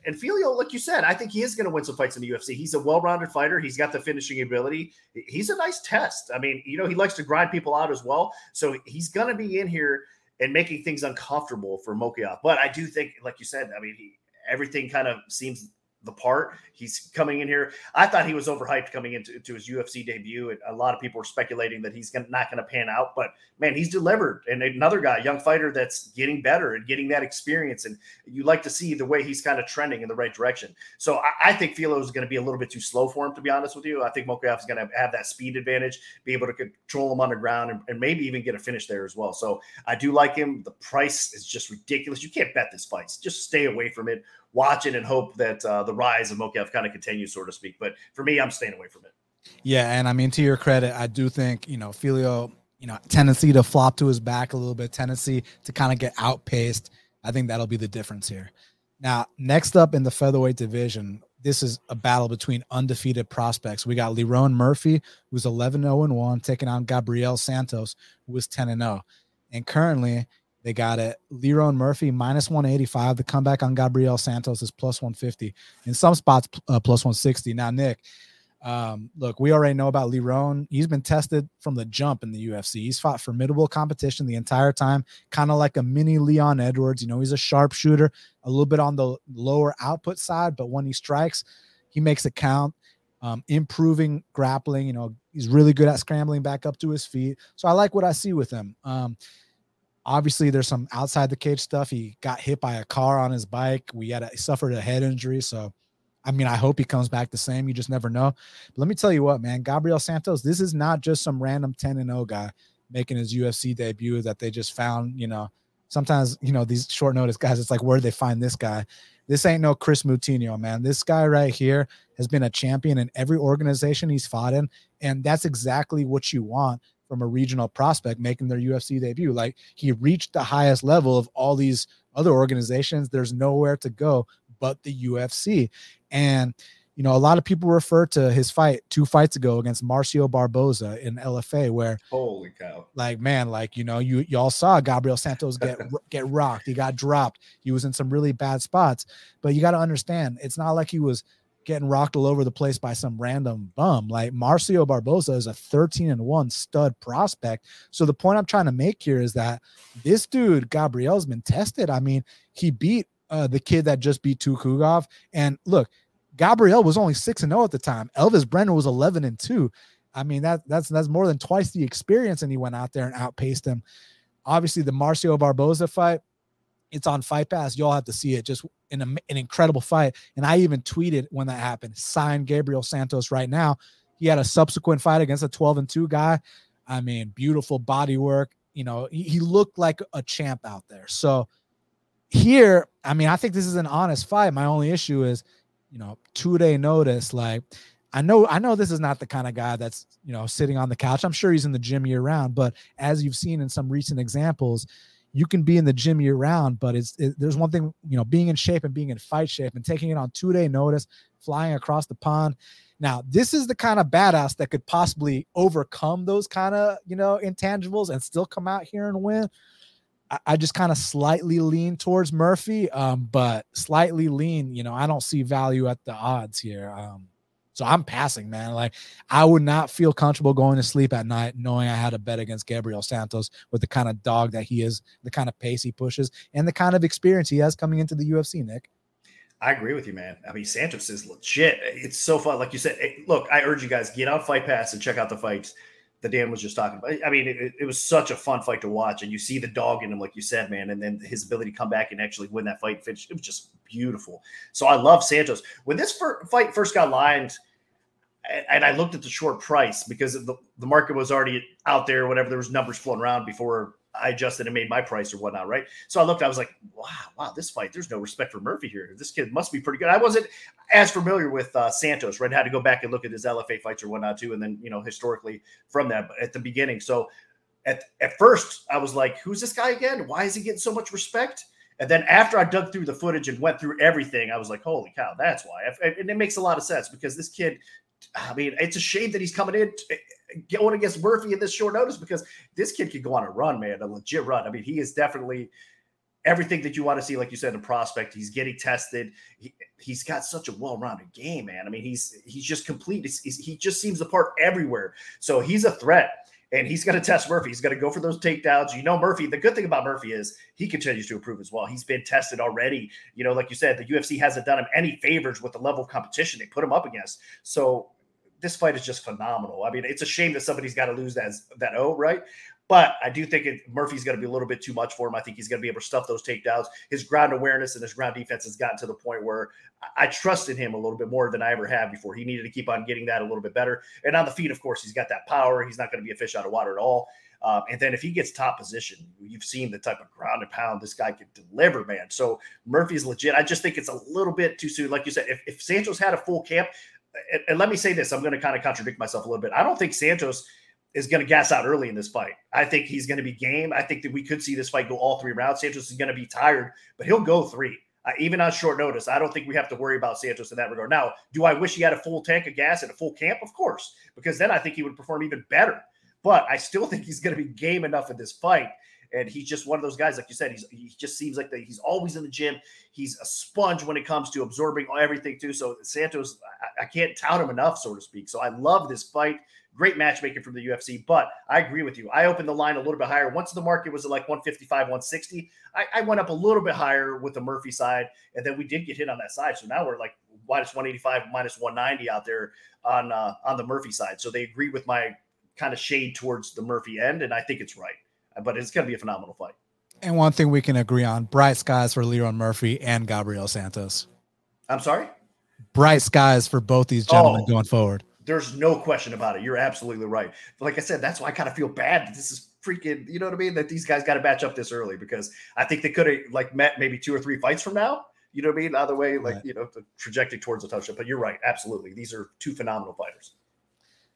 and Filho, like you said, I think he is going to win some fights in the UFC. He's a well-rounded fighter. He's got the finishing ability. He's a nice test. I mean, you know, he likes to grind people out as well. So he's going to be in here and making things uncomfortable for Mokaev. But I do think, like you said, I mean, he, everything kind of seems the part. He's coming in here. I thought he was overhyped coming into, into his UFC debut, and a lot of people were speculating that he's gonna, not going to pan out. But man, he's delivered. And another guy, young fighter, that's getting better and getting that experience. And you like to see the way he's kind of trending in the right direction. So I, I think Filho is going to be a little bit too slow for him, to be honest with you. I think Mokaev is going to have that speed advantage, be able to control him on the ground, and, and maybe even get a finish there as well. So I do like him. The price is just ridiculous. You can't bet this fight. Just stay away from it watch it and hope that uh, the rise of Mokaev kind of continues, so to speak. But for me, I'm staying away from it. Yeah, and I mean to your credit, I do think you know Filho, you know, tendency to flop to his back a little bit, tendency to kind of get outpaced. I think that'll be the difference here. Now, next up in the featherweight division, this is a battle between undefeated prospects. We got Lerone Murphy, who's 11 0 1, taking on Gabriel Santos, who is 10 0. And currently, they got it. Lerone Murphy minus 185. The comeback on Gabriel Santos is plus 150. In some spots, uh, plus 160. Now, Nick, um, look, we already know about Lerone. He's been tested from the jump in the UFC. He's fought formidable competition the entire time, kind of like a mini Leon Edwards. You know, he's a sharpshooter, a little bit on the lower output side, but when he strikes, he makes it count. Um, improving grappling, you know, he's really good at scrambling back up to his feet. So I like what I see with him. Um, Obviously, there's some outside the cage stuff. He got hit by a car on his bike. We had a, suffered a head injury. So, I mean, I hope he comes back the same. You just never know. But let me tell you what, man, Gabriel Santos, this is not just some random 10 and 0 guy making his UFC debut that they just found. You know, sometimes, you know, these short notice guys, it's like, where they find this guy? This ain't no Chris Moutinho, man. This guy right here has been a champion in every organization he's fought in. And that's exactly what you want from a regional prospect making their UFC debut. Like he reached the highest level of all these other organizations. There's nowhere to go but the UFC. And you know, a lot of people refer to his fight two fights ago against Marcio Barboza in LFA, where holy cow, like man, like you know, you y'all saw Gabriel Santos get get rocked. He got dropped. He was in some really bad spots, but you got to understand, it's not like he was getting rocked all over the place by some random bum. Like Marcio Barbosa is a 13 and 1 stud prospect. So the point I'm trying to make here is that this dude, Gabriel's been tested. I mean, he beat uh, the kid that just beat Tukhugov. And look, Gabriel was only 6 and 0 at the time. Elves Brener was 11 and 2. I mean, that that's that's more than twice the experience, and he went out there and outpaced him. Obviously, the Marcio Barboza fight, it's on Fight Pass. Y'all have to see it. Just an, an incredible fight. And I even tweeted when that happened, sign Gabriel Santos right now. He had a subsequent fight against a 12 and 2 guy. I mean, beautiful body work. You know, he, he looked like a champ out there. So here, I mean, I think this is an honest fight. My only issue is, you know, two day notice. Like, I know, I know this is not the kind of guy that's, you know, sitting on the couch. I'm sure he's in the gym year round, but as you've seen in some recent examples, you can be in the gym year round, but it's it, there's one thing, you know, being in shape and being in fight shape and taking it on two day notice, flying across the pond. Now, this is the kind of badass that could possibly overcome those kind of, you know, intangibles and still come out here and win. I, I just kind of slightly lean towards Murphy, um, but slightly lean, you know, I don't see value at the odds here. Um, so I'm passing, man. Like I would not feel comfortable going to sleep at night knowing I had a bet against Gabriel Santos with the kind of dog that he is, the kind of pace he pushes, and the kind of experience he has coming into the UFC, Nick. I agree with you, man. I mean, Santos is legit. It's so fun. Like you said, eh, look, I urge you guys get on Fight Pass and check out the fights that Dan was just talking about. I mean, it, it, was such a fun fight to watch, and you see the dog in him, like you said, man, and then his ability to come back and actually win that fight finish. It was just beautiful. So I love Santos. When this fir- fight first got lined, and I looked at the short price because the, the market was already out there, whatever, there was numbers floating around before I adjusted and made my price or whatnot, right? So I looked, I was like, wow, wow, this fight, there's no respect for Murphy here. This kid must be pretty good. I wasn't as familiar with uh, Santos, right? I had to go back and look at his LFA fights or whatnot too, and then you know historically from that. At the beginning, so at at first I was like, who's this guy again? Why is he getting so much respect? And then after I dug through the footage and went through everything, I was like, holy cow, that's why. And it makes a lot of sense because this kid, I mean, it's a shame that he's coming in eh, eh, going against Murphy in this short notice because this kid could go on a run, man, a legit run. I mean, he is definitely everything that you want to see, like you said, in prospect. He's getting tested. He, he's got such a well-rounded game, man. I mean, he's he's just complete. He's, he's, he just seems the part everywhere. So he's a threat, and he's going to test Murphy. He's going to go for those takedowns. You know, Murphy. The good thing about Murphy is he continues to improve as well. He's been tested already. You know, like you said, the UFC hasn't done him any favors with the level of competition they put him up against. So this fight is just phenomenal. I mean, it's a shame that somebody's got to lose that that O, right? But I do think it, Murphy's going to be a little bit too much for him. I think he's going to be able to stuff those takedowns. His ground awareness and his ground defense has gotten to the point where I trusted him a little bit more than I ever have before. He needed to keep on getting that a little bit better. And on the feet, of course, he's got that power. He's not going to be a fish out of water at all. Um, and then if he gets top position, you've seen the type of ground and pound this guy can deliver, man. So Murphy's legit. I just think it's a little bit too soon. Like you said, if, if Santos had a full camp, and, and let me say this, I'm going to kind of contradict myself a little bit. I don't think Santos – is going to gas out early in this fight. I think he's going to be game. I think that we could see this fight go all three rounds. Santos is going to be tired, but he'll go three. Uh, even on short notice, I don't think we have to worry about Santos in that regard. Now, do I wish he had a full tank of gas and a full camp? Of course, because then I think he would perform even better. But I still think he's going to be game enough in this fight. And he's just one of those guys, like you said, he's he just seems like the, he's always in the gym. He's a sponge when it comes to absorbing everything too. So Santos, I, I can't tout him enough, so to speak. So I love this fight. Great matchmaking from the UFC. But I agree with you. I opened the line a little bit higher. Once the market was at like 155, 160, I, I went up a little bit higher with the Murphy side. And then we did get hit on that side. So now we're like minus 185, minus 190 out there on uh, on the Murphy side. So they agree with my kind of shade towards the Murphy end. And I think it's right. But it's going to be a phenomenal fight. And one thing we can agree on bright skies for Lerone Murphy and Gabriel Santos. I'm sorry? Bright skies for both these gentlemen oh. going forward. There's no question about it. You're absolutely right. But like I said, that's why I kind of feel bad that this is freaking, you know what I mean? That these guys got to match up this early because I think they could have like met maybe two or three fights from now. You know what I mean? Either way, like, right. you know, trajectory towards a touchdown. But you're right. Absolutely. These are two phenomenal fighters.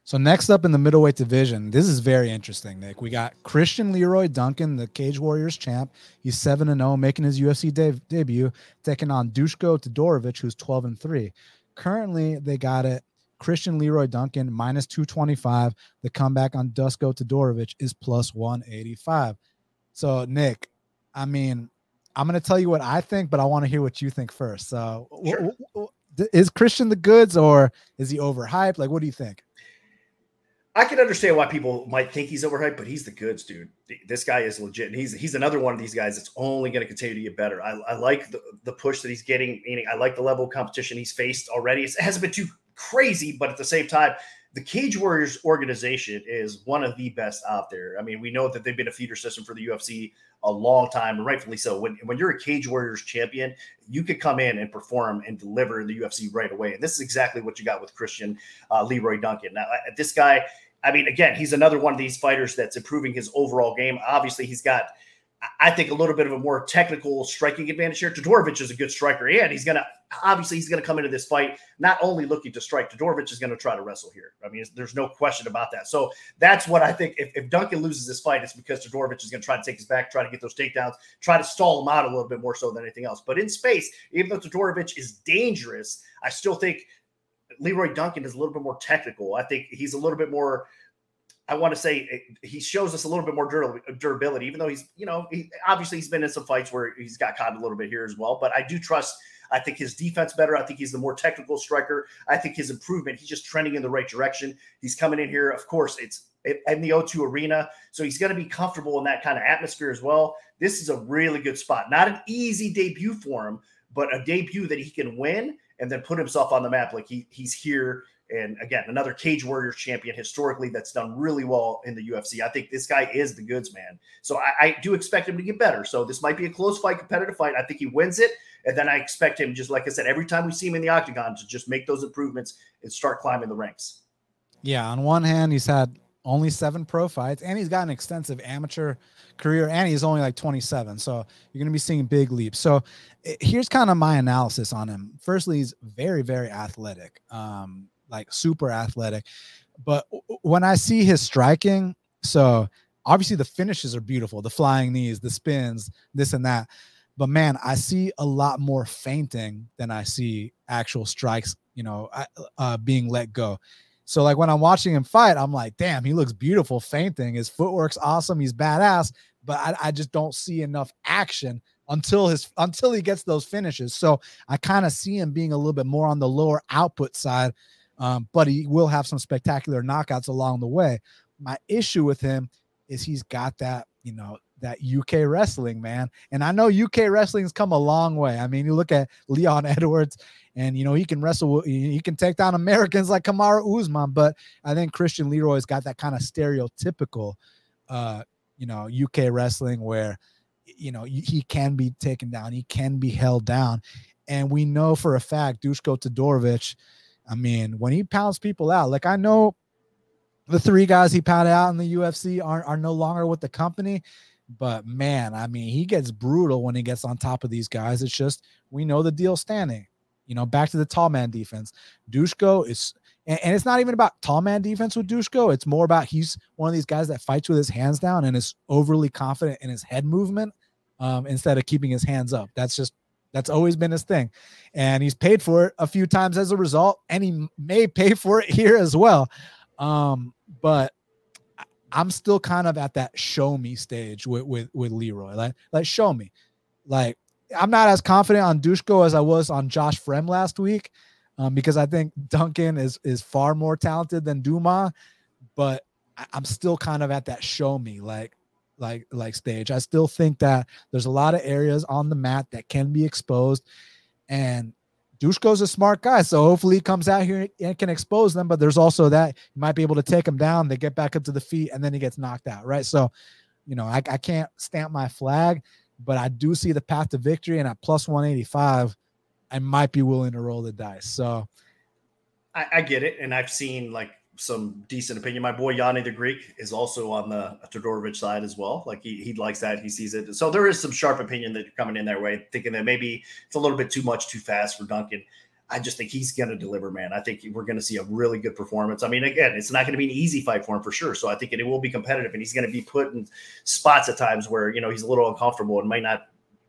So next up in the middleweight division, this is very interesting, Nick. We got Christian Leroy Duncan, the Cage Warriors champ. He's 7 and 0, making his UFC de- debut, taking on Dusko Todorovic, who's 12 and 3. Currently, they got it Christian Leroy Duncan minus 225. The comeback on Dusko Todorovic is plus 185. So, Nick, I mean, I'm going to tell you what I think, but I want to hear what you think first. So, sure. w- w- is Christian the goods or is he overhyped? Like, what do you think? I can understand why people might think he's overhyped, but he's the goods, dude. This guy is legit. And he's he's another one of these guys that's only going to continue to get better. I, I like the, the push that he's getting. Meaning, I like the level of competition he's faced already. It hasn't been too crazy, but at the same time, the Cage Warriors organization is one of the best out there. I mean, we know that they've been a feeder system for the UFC a long time, and rightfully so. When, when you're a Cage Warriors champion, you could come in and perform and deliver in the UFC right away. And this is exactly what you got with Christian uh, Leroy Duncan. Now, this guy, I mean, again, he's another one of these fighters that's improving his overall game. Obviously, he's got – I think a little bit of a more technical striking advantage here. Todorovic is a good striker, and he's gonna obviously he's gonna come into this fight not only looking to strike. Todorovic is gonna try to wrestle here. I mean, there's no question about that. So that's what I think. If, if Duncan loses this fight, it's because Todorovic is gonna try to take his back, try to get those takedowns, try to stall him out a little bit more so than anything else. But in space, even though Todorovic is dangerous, I still think Leroy Duncan is a little bit more technical. I think he's a little bit more I want to say he shows us a little bit more durability, even though he's, you know, he, obviously he's been in some fights where he's got caught a little bit here as well. But I do trust. I think his defense better. I think he's the more technical striker. I think his improvement. He's just trending in the right direction. He's coming in here. Of course, it's in the O2 arena, so he's going to be comfortable in that kind of atmosphere as well. This is a really good spot. Not an easy debut for him, but a debut that he can win and then put himself on the map. Like he he's here and again, another Cage Warriors champion historically that's done really well in the UFC. I think this guy is the goods man. So I, I, do expect him to get better. So this might be a close fight, competitive fight. I think he wins it. And then I expect him, just like I said, every time we see him in the octagon to just make those improvements and start climbing the ranks. Yeah. On one hand, he's had only seven pro fights and he's got an extensive amateur career and he's only like 27 so you're going to be seeing big leaps so eh, here's kind of my analysis on him firstly he's very very athletic um like super athletic. But when I see his striking, so obviously the finishes are beautiful, the flying knees, the spins, this and that. But man, I see a lot more fainting than I see actual strikes, you know, uh, being let go. So like when I'm watching him fight, I'm like, damn, he looks beautiful feinting. His footwork's awesome. He's badass, but I, I just don't see enough action until his until he gets those finishes. So I kind of see him being a little bit more on the lower output side, um, but he will have some spectacular knockouts along the way. My issue with him is he's got that you know that UK wrestling, man. And I know UK wrestling's come a long way. I mean, you look at Leon Edwards, and you know he can wrestle, he can take down Americans like Kamaru Usman. But I think Christian Leroy's got that kind of stereotypical, uh, you know, UK wrestling where, you know, he can be taken down, he can be held down, and we know for a fact Dusko Todorovic. I mean, when he pounds people out, like I know the three guys he pounded out in the UFC are, are no longer with the company. But man, I mean, he gets brutal when he gets on top of these guys. It's just we know the deal standing. You know, back to the tall man defense. Dusko is and, and, it's not even about tall man defense with Dusko. It's more about he's one of these guys that fights with his hands down and is overly confident in his head movement um, instead of keeping his hands up. That's just that's always been his thing. And he's paid for it a few times as a result, and he may pay for it here as well. Um, but I'm still kind of at that show me stage with with with Leroy. Like like show me. Like I'm not as confident on Dusko as I was on Josh Fremd last week, um, because I think Duncan is is far more talented than Duma, but I'm still kind of at that show me like like like stage. I still think that there's a lot of areas on the mat that can be exposed, and Dusko's a smart guy, so hopefully he comes out here and can expose them. But there's also that you might be able to take him down, they get back up to the feet, and then he gets knocked out, right? So, you know, I, I can't stamp my flag, but I do see the path to victory, and at plus 185, I might be willing to roll the dice. So, I, I get it, and I've seen like some decent opinion. My boy Yanni the Greek is also on the Todorovic side as well. Like he, he likes that. He sees it. So there is some sharp opinion that you're coming in their way, thinking that maybe it's a little bit too much, too fast for Duncan. I just think he's going to deliver, man. I think we're going to see a really good performance. I mean, again, it's not going to be an easy fight for him for sure. So I think it, it will be competitive, and he's going to be put in spots at times where you know he's a little uncomfortable and might not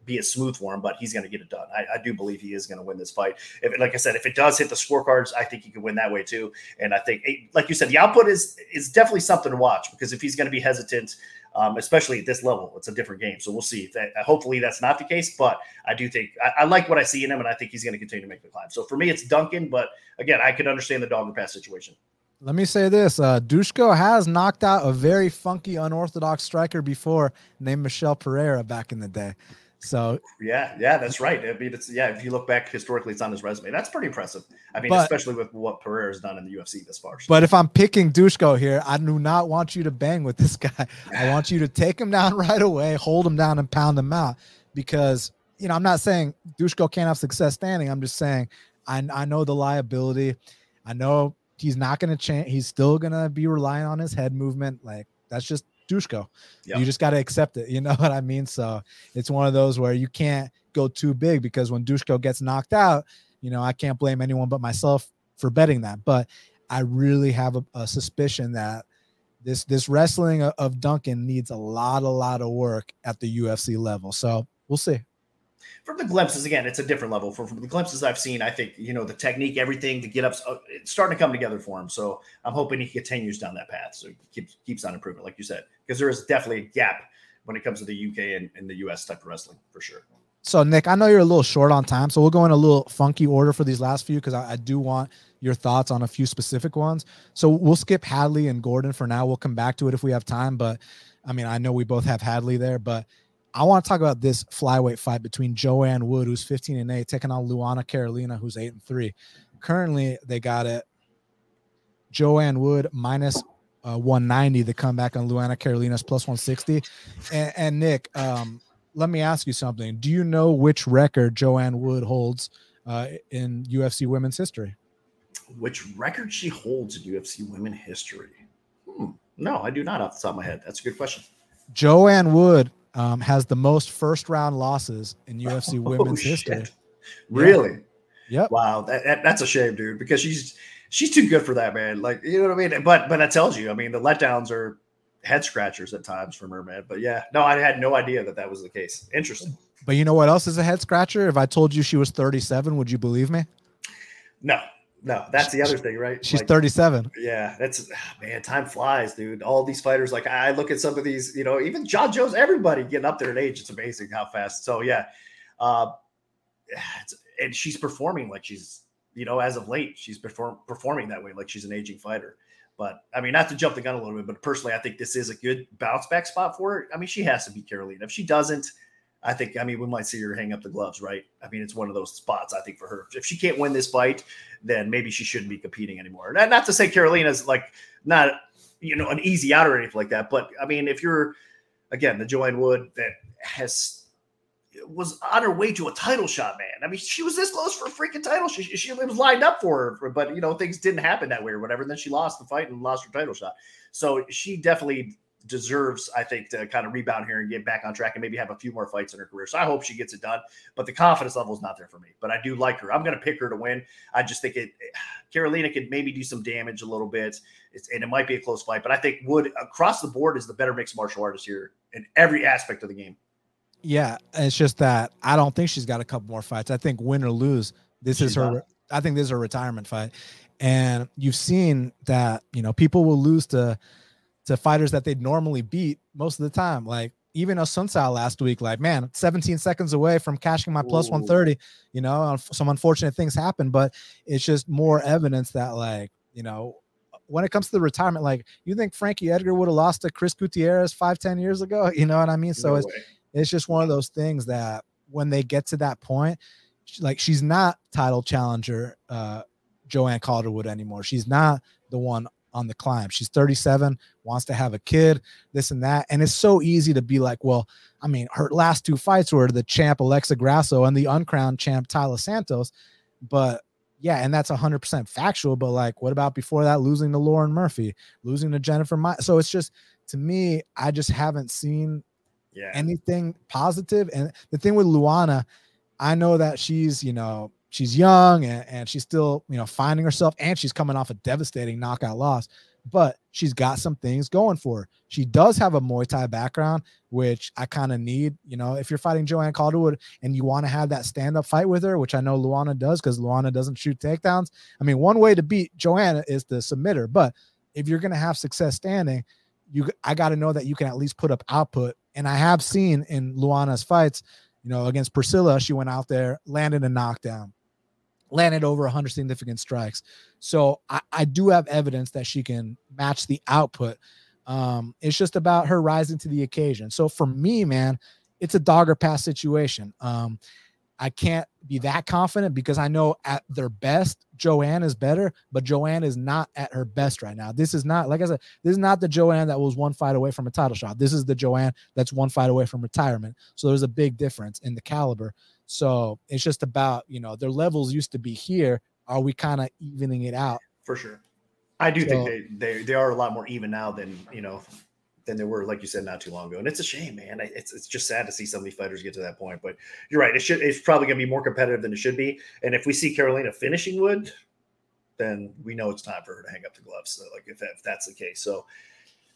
be as smooth for him, but he's going to get it done. I, I do believe he is going to win this fight. If, like I said, if it does hit the scorecards, I think he could win that way too. And I think, like you said, the output is is definitely something to watch because if he's going to be hesitant, um, especially at this level, it's a different game. So we'll see. That, uh, hopefully that's not the case, but I do think I, I, like what I see in him, and I think he's going to continue to make the climb. So for me, it's Duncan, but again, I could understand the dog and pass situation. Let me say this: uh, Dusko has knocked out a very funky, unorthodox striker before, named Michel Pereira back in the day. So yeah, yeah, that's right. I mean, it's yeah. If you look back historically, it's on his resume. That's pretty impressive. I mean, but, especially with what Pereira has done in the UFC this far. So. But if I'm picking Dusko here, I do not want you to bang with this guy. I want you to take him down right away, hold him down, and pound him out. Because you know, I'm not saying Dusko can't have success standing. I'm just saying I I know the liability. I know he's not going to change. He's still going to be relying on his head movement. Like that's just Dusko. Yep. You just got to accept it. You know what I mean? So it's one of those where you can't go too big because when Dusko gets knocked out, you know, I can't blame anyone but myself for betting that. But I really have a, a suspicion that this this wrestling of Duncan needs a lot, a lot of work at the UFC level. So we'll see from the glimpses again, it's a different level. From, from the glimpses I've seen, I think you know the technique, everything, the get ups, uh, it's starting to come together for him. So I'm hoping he continues down that path. So keeps keeps on improving, like you said, because there is definitely a gap when it comes to the UK and, and the US type of wrestling for sure. So Nick, I know you're a little short on time, so we'll go in a little funky order for these last few because I, I do want your thoughts on a few specific ones. So we'll skip Hadley and Gordon for now. We'll come back to it if we have time, but I mean, I know we both have Hadley there, but I want to talk about this flyweight fight between Joanne Wood, who's 15 and 8, taking on Luana Carolina, who's 8 and 3. Currently, they got it Joanne Wood minus, uh, 190. The comeback on Luana Carolina's plus 160. And, and Nick, um, let me ask you something. Do you know which record Joanne Wood holds uh, in UFC women's history? Which record she holds in UFC women history? Hmm. No, I do not off the top of my head. That's a good question. Joanne Wood um, has the most first round losses in UFC oh, women's shit. history. Really? Yeah. Yep. Wow, that, that, that's a shame, dude. Because she's she's too good for that, man. Like you know what I mean. But but that tells you, I mean, the letdowns are head scratchers at times from her, man. But yeah, no, I had no idea that that was the case. Interesting. But you know what else is a head scratcher? If I told you she was 37, would you believe me? No, No, that's the other thing, right? She's like, 37. Yeah, that's ah, man, time flies, dude. All these fighters, like I look at some of these, you know, even Jon Jones, everybody getting up there in age. It's amazing how fast. So yeah, uh, and she's performing like she's, you know, as of late, she's perform, performing that way, like she's an aging fighter. But I mean, not to jump the gun a little bit, but personally, I think this is a good bounce back spot for her. I mean, she has to be Carolina. If she doesn't, I think, I mean, we might see her hang up the gloves, right? I mean, it's one of those spots, I think, for her. If she can't win this fight, then maybe she shouldn't be competing anymore. Not, not to say Carolina's like not, you know, an easy out or anything like that. But I mean, if you're, again, the Joanne Wood that has, was on her way to a title shot, man. I mean, she was this close for a freaking title. She, she was lined up for her, but, you know, things didn't happen that way or whatever. And then she lost the fight and lost her title shot. So she definitely deserves, I think, to kind of rebound here and get back on track and maybe have a few more fights in her career. So I hope she gets it done. But the confidence level is not there for me. But I do like her. I'm going to pick her to win. I just think it. Carolina could maybe do some damage a little bit, it's, and it might be a close fight. But I think Wood across the board is the better mixed martial artist here in every aspect of the game. Yeah, it's just that I don't think she's got a couple more fights. I think win or lose, this she's is her. Not. I think this is a retirement fight, and you've seen that you know people will lose to to fighters that they'd normally beat most of the time. Like even a Assunção last week, like, man, 17 seconds away from cashing my plus 130. You know, some unfortunate things happen, but it's just more evidence that, like, you know, when it comes to the retirement, like, you think Frankie Edgar would have lost to Chris Gutierrez five, 10 years ago? You know what I mean? So no it's, it's just one of those things that when they get to that point, like, she's not title challenger, uh, Joanne Calderwood anymore. She's not the one on the climb. She's 37, wants to have a kid, this and that. And it's so easy to be like, well, I mean, her last two fights were the champ Alexa Grasso and the uncrowned champ Taila Santos. But yeah, and that's 100% factual. But like, what about before that, losing to Lauren Murphy, losing to Jennifer? My- so it's just, to me, I just haven't seen yeah. anything positive. And the thing with Luana, I know that she's, you know, she's young and, and she's still, you know, finding herself and she's coming off a devastating knockout loss, but she's got some things going for her. She does have a Muay Thai background, which I kind of need. You know, if you're fighting Joanne Calderwood and you want to have that stand up fight with her, which I know Luana does because Luana doesn't shoot takedowns. I mean, one way to beat Joanna is to submit her, but if you're going to have success standing, you I got to know that you can at least put up output. And I have seen in Luana's fights, you know, against Priscilla, she went out there, landed a knockdown landed over 100 significant strikes. So I, I, do have evidence that she can match the output. Um, it's just about her rising to the occasion. So for me, man, it's a dog or pass situation. Um, I can't be that confident because I know at their best, Joanne is better, but Joanne is not at her best right now. This is not, like I said, this is not the Joanne that was one fight away from a title shot. This is the Joanne that's one fight away from retirement. So there's a big difference in the caliber. So it's just about, you know, their levels used to be here. Are we kind of evening it out? For sure. I do so, think they, they they are a lot more even now than, you know, than they were, like you said, not too long ago. And it's a shame, man. It's, it's just sad to see some of these fighters get to that point. But you're right. It should it's probably gonna be more competitive than it should be. And if we see Carolina finishing Wood, then we know it's time for her to hang up the gloves. So like if, that, if that's the case. So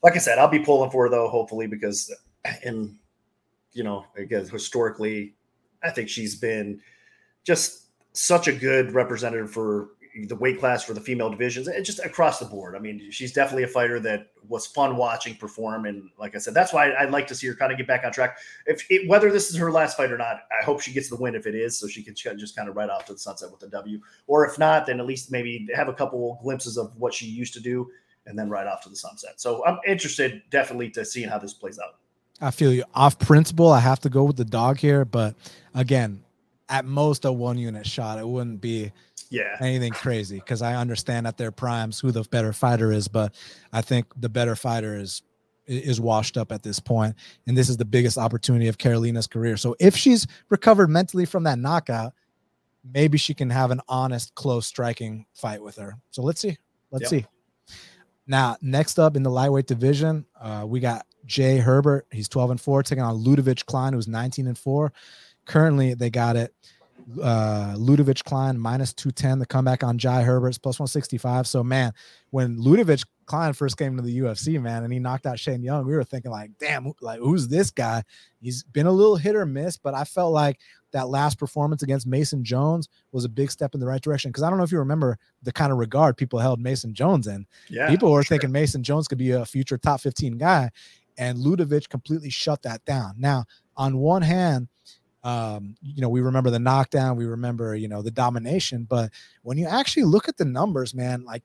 like I said, I'll be pulling for her though, hopefully, because in you know, again, historically, I think she's been just such a good representative for the weight class for the female divisions and just across the board. I mean, she's definitely a fighter that was fun watching perform. And like I said, that's why I'd like to see her kind of get back on track. If it, whether this is her last fight or not, I hope she gets the win if it is, so she can just kind of ride off to the sunset with the W. Or if not, then at least maybe have a couple glimpses of what she used to do and then ride off to the sunset. So I'm interested definitely to seeing how this plays out. I feel you. Off principle, I have to go with the dog here, but again, at most a one unit shot. It wouldn't be yeah anything crazy because I understand at their primes who the better fighter is, but I think the better fighter is is washed up at this point, and this is the biggest opportunity of Carolina's career. So if she's recovered mentally from that knockout, maybe she can have an honest, close striking fight with her. So let's see. Let's yep. see. Now, next up in the lightweight division, uh, we got Jai Herbert. He's 12 and 4, taking on Ludovit Klein, who's 19 and 4. Currently, they got it. Uh, Ludovit Klein minus 210. The comeback on Jai Herbert's plus 165. So, man, when Ludovit Klein first came to the UFC, man, and he knocked out Shane Young, we were thinking, like, damn, like, who's this guy? He's been a little hit or miss, but I felt like that last performance against Mason Jones was a big step in the right direction. Because I don't know if you remember the kind of regard people held Mason Jones in. Yeah, people were sure. thinking Mason Jones could be a future top 15 guy, and Ludovit completely shut that down. Now, on one hand, um, you know, we remember the knockdown, we remember, you know, the domination, but when you actually look at the numbers, man, like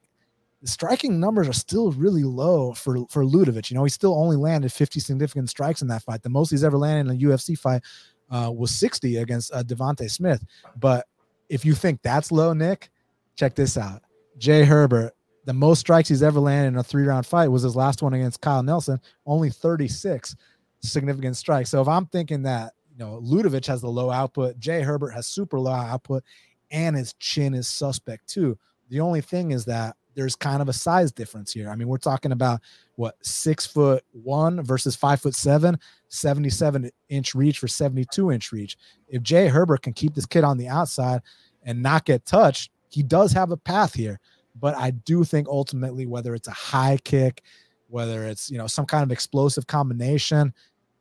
the striking numbers are still really low for for Ludovit. You know, he still only landed 50 significant strikes in that fight. The most he's ever landed in a UFC fight uh, was 60 against uh, Devonte Smith. But if you think that's low, Nick, check this out. Jai Herbert, the most strikes he's ever landed in a three round fight was his last one against Kyle Nelson, only 36 significant strikes. So if I'm thinking that you know Ludovit has the low output, Jai Herbert has super low output, and his chin is suspect too. The only thing is that there's kind of a size difference here. I mean, we're talking about what six foot one versus five foot seven, 77 inch reach for 72 inch reach. If Jai Herbert can keep this kid on the outside and not get touched, he does have a path here. But I do think ultimately, whether it's a high kick, whether it's you know some kind of explosive combination,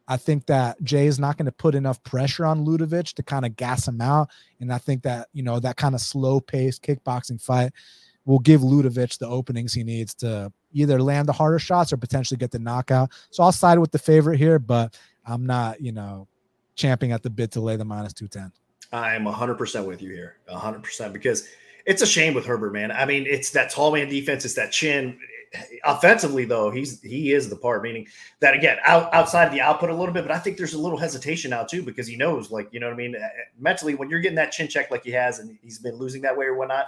I think that Jai is not going to put enough pressure on Ludovit to kind of gas him out. And I think that, you know, that kind of slow paced kickboxing fight will give Ludovit the openings he needs to either land the harder shots or potentially get the knockout. So I'll side with the favorite here, but I'm not, you know, champing at the bit to lay the minus 210. I'm 100% with you here. 100% because it's a shame with Herbert, man. I mean, it's that tall man defense, it's that chin. Offensively, though, he's he is the part, meaning that again, out, outside the output a little bit, but I think there's a little hesitation now too because he knows, like, you know what I mean? Eh, eh, mentally, when you're getting that chin check like he has and he's been losing that way or whatnot,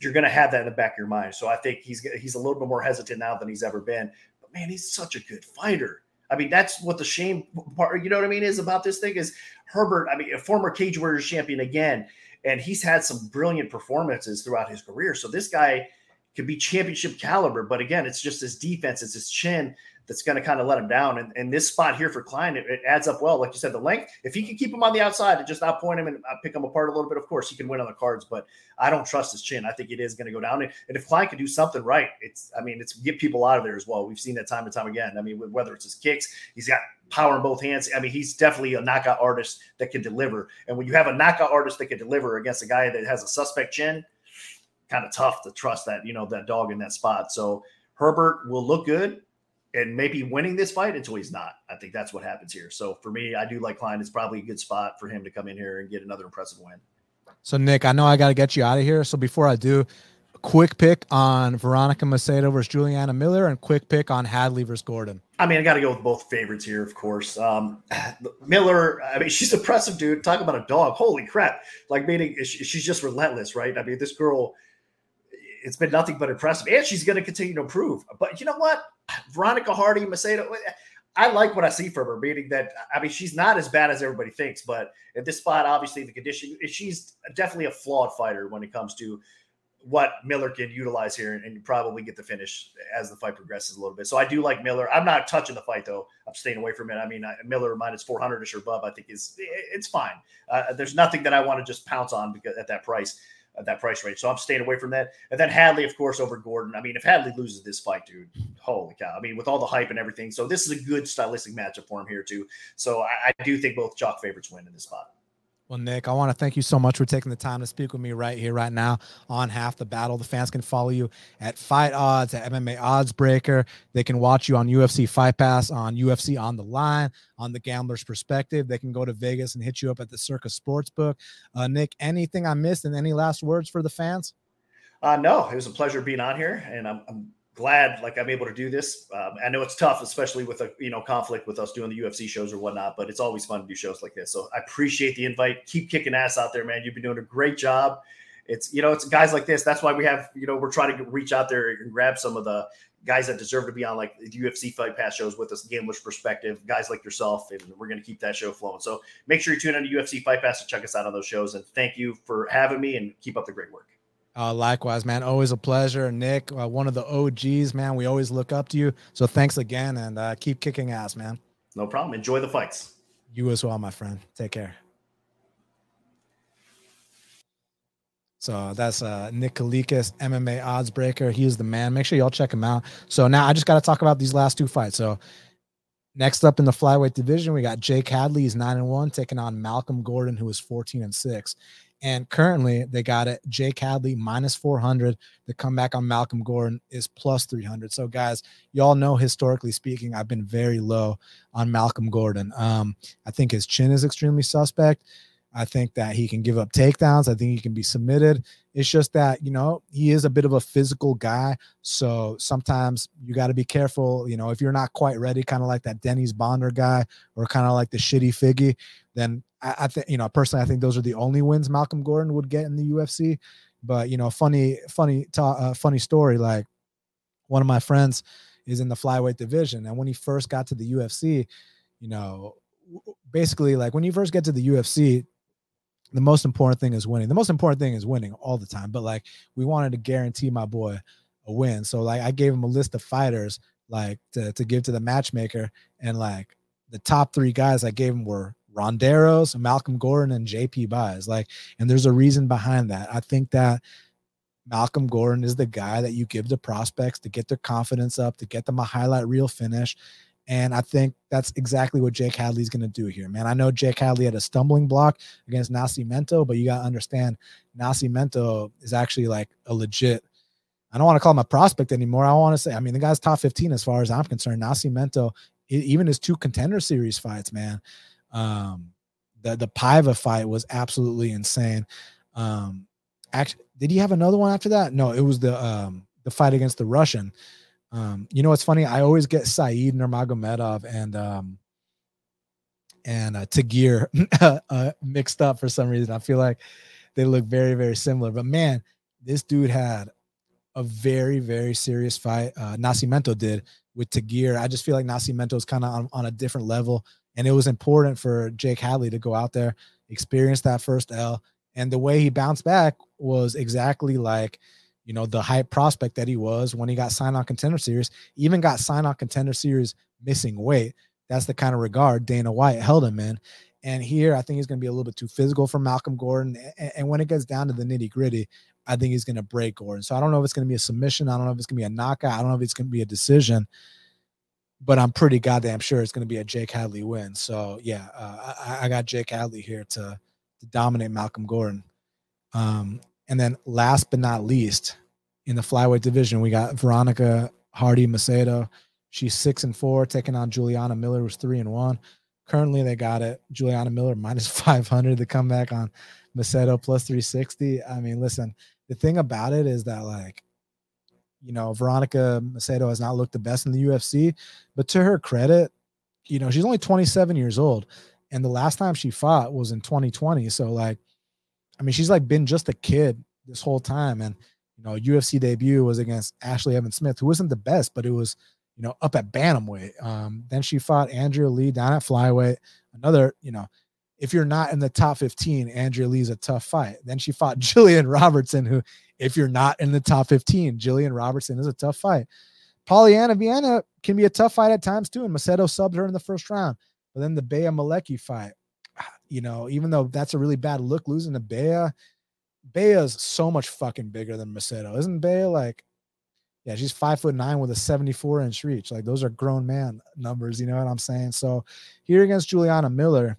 you're going to have that in the back of your mind. So I think he's he's a little bit more hesitant now than he's ever been. But man, he's such a good fighter. I mean, that's what the shame part, you know what I mean, is about this thing is Herbert. I mean, a former Cage Warriors champion again, and he's had some brilliant performances throughout his career. So this guy could be championship caliber, but again, it's just his defense, it's his chin, that's going to kind of let him down. And, and this spot here for Klein, it, it, adds up well. Like you said, the length, if he can keep him on the outside and just outpoint him and uh, pick him apart a little bit, of course, he can win on the cards. But I don't trust his chin. I think it is going to go down. And, if Klein could do something right, it's, I mean, it's get people out of there as well. We've seen that time and time again. I mean, whether it's his kicks, he's got power in both hands. I mean, he's definitely a knockout artist that can deliver. And when you have a knockout artist that can deliver against a guy that has a suspect chin, kind of tough to trust that, you know, that dog in that spot. So Herbert will look good and maybe winning this fight until he's not. I think that's what happens here. So for me, I do like Klein. It's probably a good spot for him to come in here and get another impressive win. So Nick, I know I got to get you out of here. So before I do, quick pick on Veronica Macedo versus Juliana Miller, and quick pick on Hadley versus Gordon. I mean, I got to go with both favorites here, of course. Um, Miller, I mean, she's impressive, dude. Talk about a dog. Holy crap! Like, meaning she's just relentless, right? I mean, this girl it's been nothing but impressive, and she's going to continue to improve. But you know what, Veronica Hardy, Macedo, I like what I see from her. Meaning that I mean, she's not as bad as everybody thinks, but at this spot, obviously, the condition, she's definitely a flawed fighter when it comes to what Miller can utilize here and, probably get the finish as the fight progresses a little bit. So I do like Miller. I'm not touching the fight though. I'm staying away from it. I mean, Miller minus 400 ish or above, I think is it's fine. Uh, there's nothing that I want to just pounce on because at that price at that price range. So I'm staying away from that. And then Hadley, of course, over Gordon. I mean, if Hadley loses this fight, dude, holy cow. I mean, with all the hype and everything. So this is a good stylistic matchup for him here, too. So I, I do think both chalk favorites win in this spot. Well, Nick, I want to thank you so much for taking the time to speak with me right here, right now on Half the Battle. The fans can follow you at Fight Odds, at MMA Odds Breaker. They can watch you on UFC Fight Pass, on UFC On the Line, on the Gambler's Perspective. They can go to Vegas and hit you up at the Circus Sportsbook. Uh, Nick, anything I missed and any last words for the fans? Uh, no, it was a pleasure being on here, and I'm, I'm glad like I'm able to do this. Um, I know it's tough, especially with a you know conflict with us doing the UFC shows or whatnot, but it's always fun to do shows like this. So I appreciate the invite. Keep kicking ass out there, man. You've been doing a great job. It's you know it's guys like this. That's why we have you know we're trying to reach out there and grab some of the guys that deserve to be on like the UFC Fight Pass shows with us, Gambler's Perspective, guys like yourself, and we're going to keep that show flowing. So make sure you tune in to UFC Fight Pass to check us out on those shows. And thank you for having me and keep up the great work. Uh, likewise, man. Always a pleasure. Nick, uh, one of the OGs, man. We always look up to you. So thanks again and uh, keep kicking ass, man. No problem. Enjoy the fights. You as well, my friend. Take care. So that's uh, Nick Kalikas, MMA odds breaker. He is the man. Make sure y'all check him out. So now I just got to talk about these last two fights. So Next up in the flyweight division, we got Jake Hadley. He's nine and one, taking on Malcolm Gordon, who is 14 and six. And currently, they got it. Jake Hadley minus 400. The comeback on Malcolm Gordon is plus 300. So, guys, y'all know historically speaking, I've been very low on Malcolm Gordon. Um, I think his chin is extremely suspect. I think that he can give up takedowns. I think he can be submitted. It's just that, you know, he is a bit of a physical guy. So sometimes you got to be careful. You know, if you're not quite ready, kind of like that Denys Bondar guy or kind of like the shitty Figgy, then I, I think, you know, personally, I think those are the only wins Malcolm Gordon would get in the UFC. But, you know, funny, funny, ta- uh, funny story. Like one of my friends is in the flyweight division. And when he first got to the UFC, you know, basically like when you first get to the UFC, the most important thing is winning. The most important thing is winning all the time. But like we wanted to guarantee my boy a win. So like I gave him a list of fighters like to, to give to the matchmaker. And like the top three guys I gave him were Ronderos, Malcolm Gordon, and JP Buys. Like, and there's a reason behind that. I think that Malcolm Gordon is the guy that you give to prospects to get their confidence up, to get them a highlight reel finish. And I think that's exactly what Jake Hadley's going to do here, man. I know Jake Hadley had a stumbling block against Nascimento, but you got to understand Nascimento is actually like a legit. I don't want to call him a prospect anymore. I want to say, I mean, the guy's top 15 as far as I'm concerned. Nascimento, even his two contender series fights, man. Um, the the Paiva fight was absolutely insane. Um, actually, did he have another one after that? No, it was the um the fight against the Russian. Um, you know what's funny? I always get Saeed Nurmagomedov and um and uh, Tagir uh, mixed up for some reason. I feel like they look very very similar. But man, this dude had a very very serious fight. Uh, Nascimento did with Tagir. I just feel like Nascimento is kind of on, on a different level, and it was important for Jake Hadley to go out there, experience that first L, and the way he bounced back was exactly like you know, the hype prospect that he was when he got signed on contender series, even got signed on contender series missing weight. That's the kind of regard Dana White held him in. And here, I think he's going to be a little bit too physical for Malcolm Gordon. And, when it gets down to the nitty gritty, I think he's going to break Gordon. So I don't know if it's going to be a submission. I don't know if it's going to be a knockout. I don't know if it's going to be a decision. But I'm pretty goddamn sure it's going to be a Jake Hadley win. So yeah, uh, I, I, got Jake Hadley here to, to dominate Malcolm Gordon. Um, and then last but not least, in the flyweight division, we got Veronica Hardy Macedo. She's six and four, taking on Juliana Miller, who's three and one. Currently, they got it. Juliana Miller minus 500 to come back on Macedo plus 360. I mean, listen, the thing about it is that, like, you know, Veronica Macedo has not looked the best in the UFC, but to her credit, you know, she's only 27 years old. And the last time she fought was in 2020. So, like, I mean, she's like been just a kid this whole time. And, you know, UFC debut was against Ashley Evans Smith, who wasn't the best, but it was, you know, up at Bantamweight. Um, then she fought Andrea Lee down at Flyweight. Another, you know, if you're not in the top 15, Andrea Lee's a tough fight. Then she fought Jillian Robertson, who, if you're not in the top 15, Jillian Robertson is a tough fight. Polyana Viana can be a tough fight at times too, and Macedo subbed her in the first round. But then the Bea Malecki fight, you know, even though that's a really bad look losing to Bea, Bea's so much fucking bigger than Macedo. Isn't Bea like, yeah, she's five foot nine with a 74 inch reach. Like those are grown man numbers, you know what I'm saying? So here against Juliana Miller,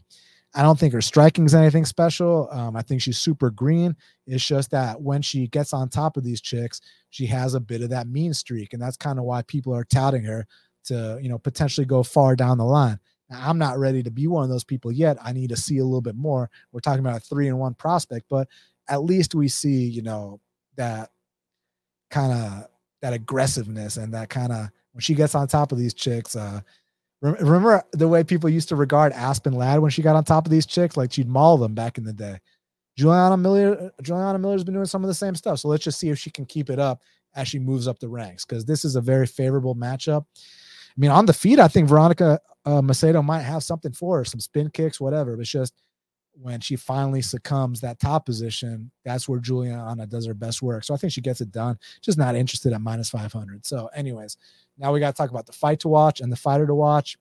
I don't think her striking is anything special. Um, I think she's super green. It's just that when she gets on top of these chicks, she has a bit of that mean streak. And that's kind of why people are touting her to, you know, potentially go far down the line. Now, I'm not ready to be one of those people yet. I need to see a little bit more. We're talking about a three and one prospect, but at least we see, you know, that kind of that aggressiveness and that kind of when she gets on top of these chicks. Uh, remember the way people used to regard Aspen Ladd when she got on top of these chicks, like she'd maul them back in the day. Juliana Miller, Juliana Miller's been doing some of the same stuff. So let's just see if she can keep it up as she moves up the ranks because this is a very favorable matchup. I mean, on the feet, I think Veronica uh, Macedo might have something for her, some spin kicks, whatever. But it's just when she finally succumbs that top position, that's where Juliana does her best work. So I think she gets it done. Just not interested at minus 500. So, anyways, now we got to talk about the fight to watch and the fighter to watch.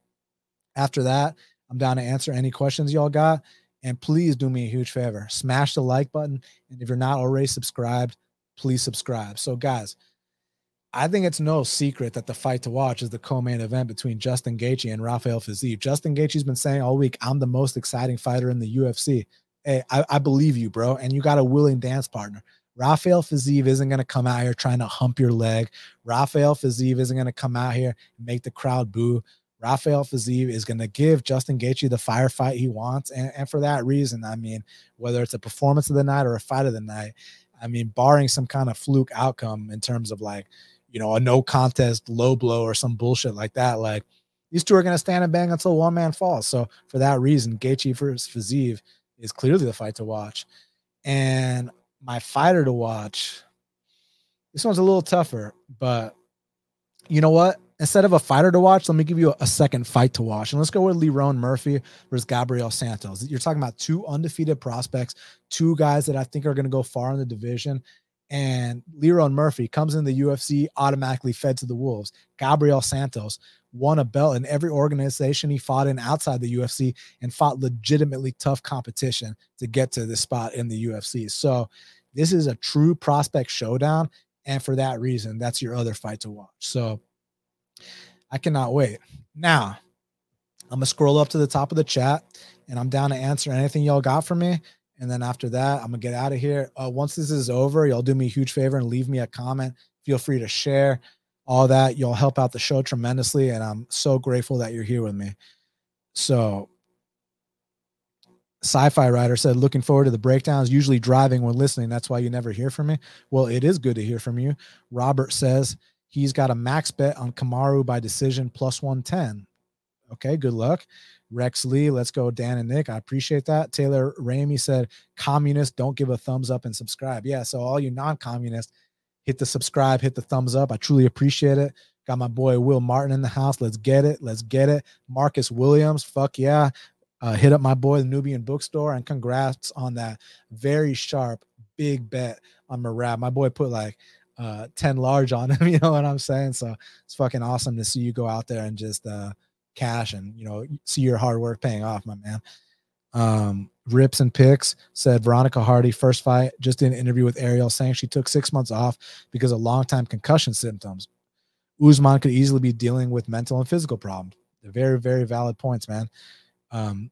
After that, I'm down to answer any questions y'all got. And please do me a huge favor smash the like button. And if you're not already subscribed, please subscribe. So, guys, I think it's no secret that the fight to watch is the co-main event between Justin Gaethje and Rafael Fiziev. Justin Gaethje's been saying all week, "I'm the most exciting fighter in the UFC." Hey, I, I believe you, bro, and you got a willing dance partner. Rafael Fiziev isn't going to come out here trying to hump your leg. Rafael Fiziev isn't going to come out here and make the crowd boo. Rafael Fiziev is going to give Justin Gaethje the firefight he wants, and, and for that reason, I mean, whether it's a performance of the night or a fight of the night, I mean, barring some kind of fluke outcome in terms of like you know, a no contest low blow or some bullshit like that. Like these two are going to stand and bang until one man falls. So for that reason, Gaethje versus Fiziev is clearly the fight to watch. And my fighter to watch, this one's a little tougher, but you know what? Instead of a fighter to watch, let me give you a, a second fight to watch. And let's go with Lerone Murphy versus Gabriel Santos. You're talking about two undefeated prospects, two guys that I think are going to go far in the division and Lerone Murphy comes in the UFC automatically fed to the Wolves. Gabriel Santos won a belt in every organization he fought in outside the UFC and fought legitimately tough competition to get to this spot in the UFC. So this is a true prospect showdown. And for that reason, that's your other fight to watch. So I cannot wait. Now, I'm going to scroll up to the top of the chat and I'm down to answer anything y'all got for me. And then after that, I'm gonna get out of here. Uh, once this is over, y'all do me a huge favor and leave me a comment. Feel free to share all that. You'll help out the show tremendously, and I'm so grateful that you're here with me. So, sci-fi writer said, "Looking forward to the breakdowns. Usually driving when listening. That's why you never hear from me. Well, it is good to hear from you." Robert says he's got a max bet on Kamaru by decision plus 110. Okay, good luck. Rex Lee, let's go, Dan and Nick. I appreciate that. Taylor Ramey said, communists don't give a thumbs up and subscribe. Yeah, so all you non-communists, hit the subscribe, hit the thumbs up. I truly appreciate it. Got my boy Will Martin in the house. Let's get it. Let's get it. Marcus Williams, fuck yeah. Uh, hit up my boy, the Nubian Bookstore, and congrats on that very sharp, big bet on Merab. My boy put like uh 10 large on him, you know what I'm saying? So it's fucking awesome to see you go out there and just uh cash and you know see your hard work paying off, my man. Um, Rips and Picks said Veronica Hardy first fight just did an interview with Ariel saying she took six months off because of long time concussion symptoms. Usman could easily be dealing with mental and physical problems. They're very, very valid points, man. Um,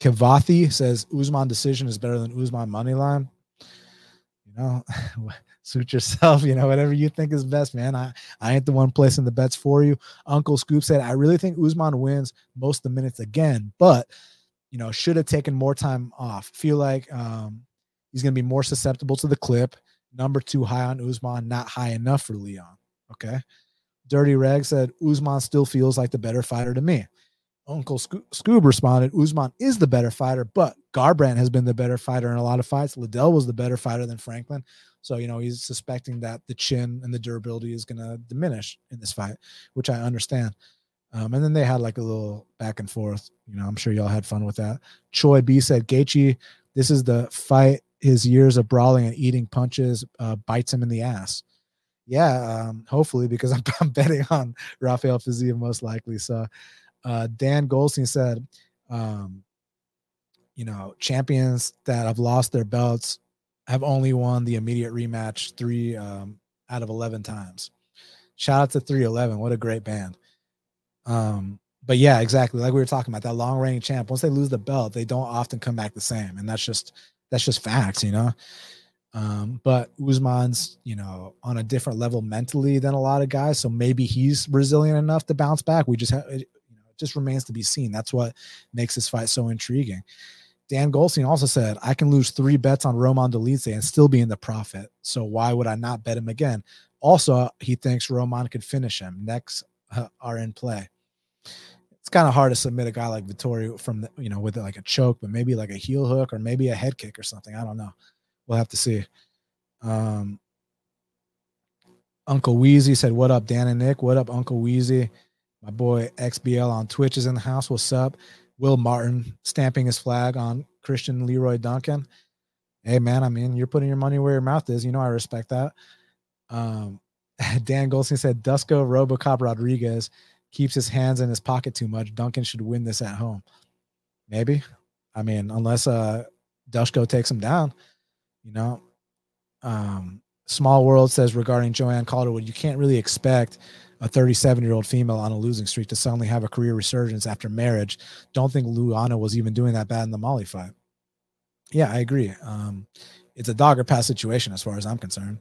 Kavathi says Usman decision is better than Usman money line. Know, suit yourself, you know, whatever you think is best, man. I, I ain't the one placing the bets for you. Uncle Scoop said, I really think Usman wins most of the minutes again, but you know, should have taken more time off. Feel like um, he's gonna be more susceptible to the clip. Number two high on Usman, not high enough for Leon. Okay. Dirty Reg said Usman still feels like the better fighter to me. Uncle Scoob responded, Usman is the better fighter, but Garbrandt has been the better fighter in a lot of fights. Liddell was the better fighter than Franklin. So, you know, he's suspecting that the chin and the durability is going to diminish in this fight, which I understand. Um, and then they had like a little back and forth. You know, I'm sure y'all had fun with that. Choi B said, Gaethje, this is the fight. His years of brawling and eating punches uh, bites him in the ass. Yeah, um, hopefully, because I'm, I'm betting on Rafael Fiziev most likely. So, uh, Dan Goldstein said, um, you know, champions that have lost their belts have only won the immediate rematch three um, out of 11 times. Shout out to 311. What a great band. Um, but yeah, exactly. Like we were talking about that long reigning champ. Once they lose the belt, they don't often come back the same. And that's just, that's just facts, you know? Um, but Usman's, you know, on a different level mentally than a lot of guys. So maybe he's resilient enough to bounce back. We just have, just remains to be seen. That's what makes this fight so intriguing. Dan Goldstein also said, I can lose three bets on Roman Dolidze and still be in the profit. So why would I not bet him again? Also, he thinks Roman could finish him. Next uh, are in play. It's kind of hard to submit a guy like Vettori from the, you know, with like a choke, but maybe like a heel hook or maybe a head kick or something. I don't know. We'll have to see. Um, Uncle Wheezy said, What up, Dan and Nick? What up, Uncle Wheezy? My boy XBL on Twitch is in the house. What's up? Will Martin stamping his flag on Christian Leroy Duncan. Hey man, I mean, you're putting your money where your mouth is. You know, I respect that. Um, Dan Goldstein said Dusko Robocop Rodriguez keeps his hands in his pocket too much. Duncan should win this at home. Maybe. I mean, unless uh Dusko takes him down, you know. Um, Small World says regarding Joanne Calderwood, you can't really expect a 37 year old female on a losing streak to suddenly have a career resurgence after marriage. Don't think Luana was even doing that bad in the Molly fight. Yeah, I agree. Um, it's a dogger pass situation as far as I'm concerned.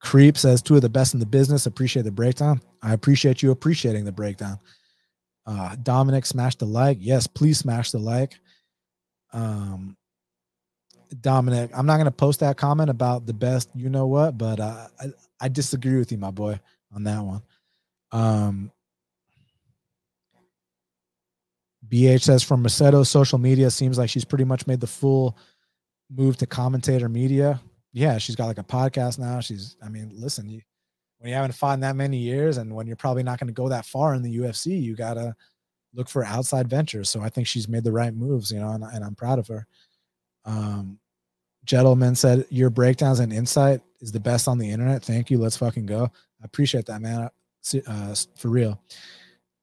Creep says two of the best in the business. Appreciate the breakdown. I appreciate you appreciating the breakdown. Uh, Dominic, smash the like. Yes, please smash the like. Um, Dominic, I'm not going to post that comment about the best, you know what, but uh, I, I disagree with you, my boy, on that one. Um, BH says from Macedo, social media seems like she's pretty much made the full move to commentator media. Yeah, she's got like a podcast now. She's, I mean, listen, you, when you haven't fought in that many years and when you're probably not going to go that far in the UFC, you got to look for outside ventures. So I think she's made the right moves, you know, and, and I'm proud of her. Um, gentleman said your breakdowns and insight is the best on the internet. Thank you. Let's fucking go. I appreciate that, man. Uh, for real.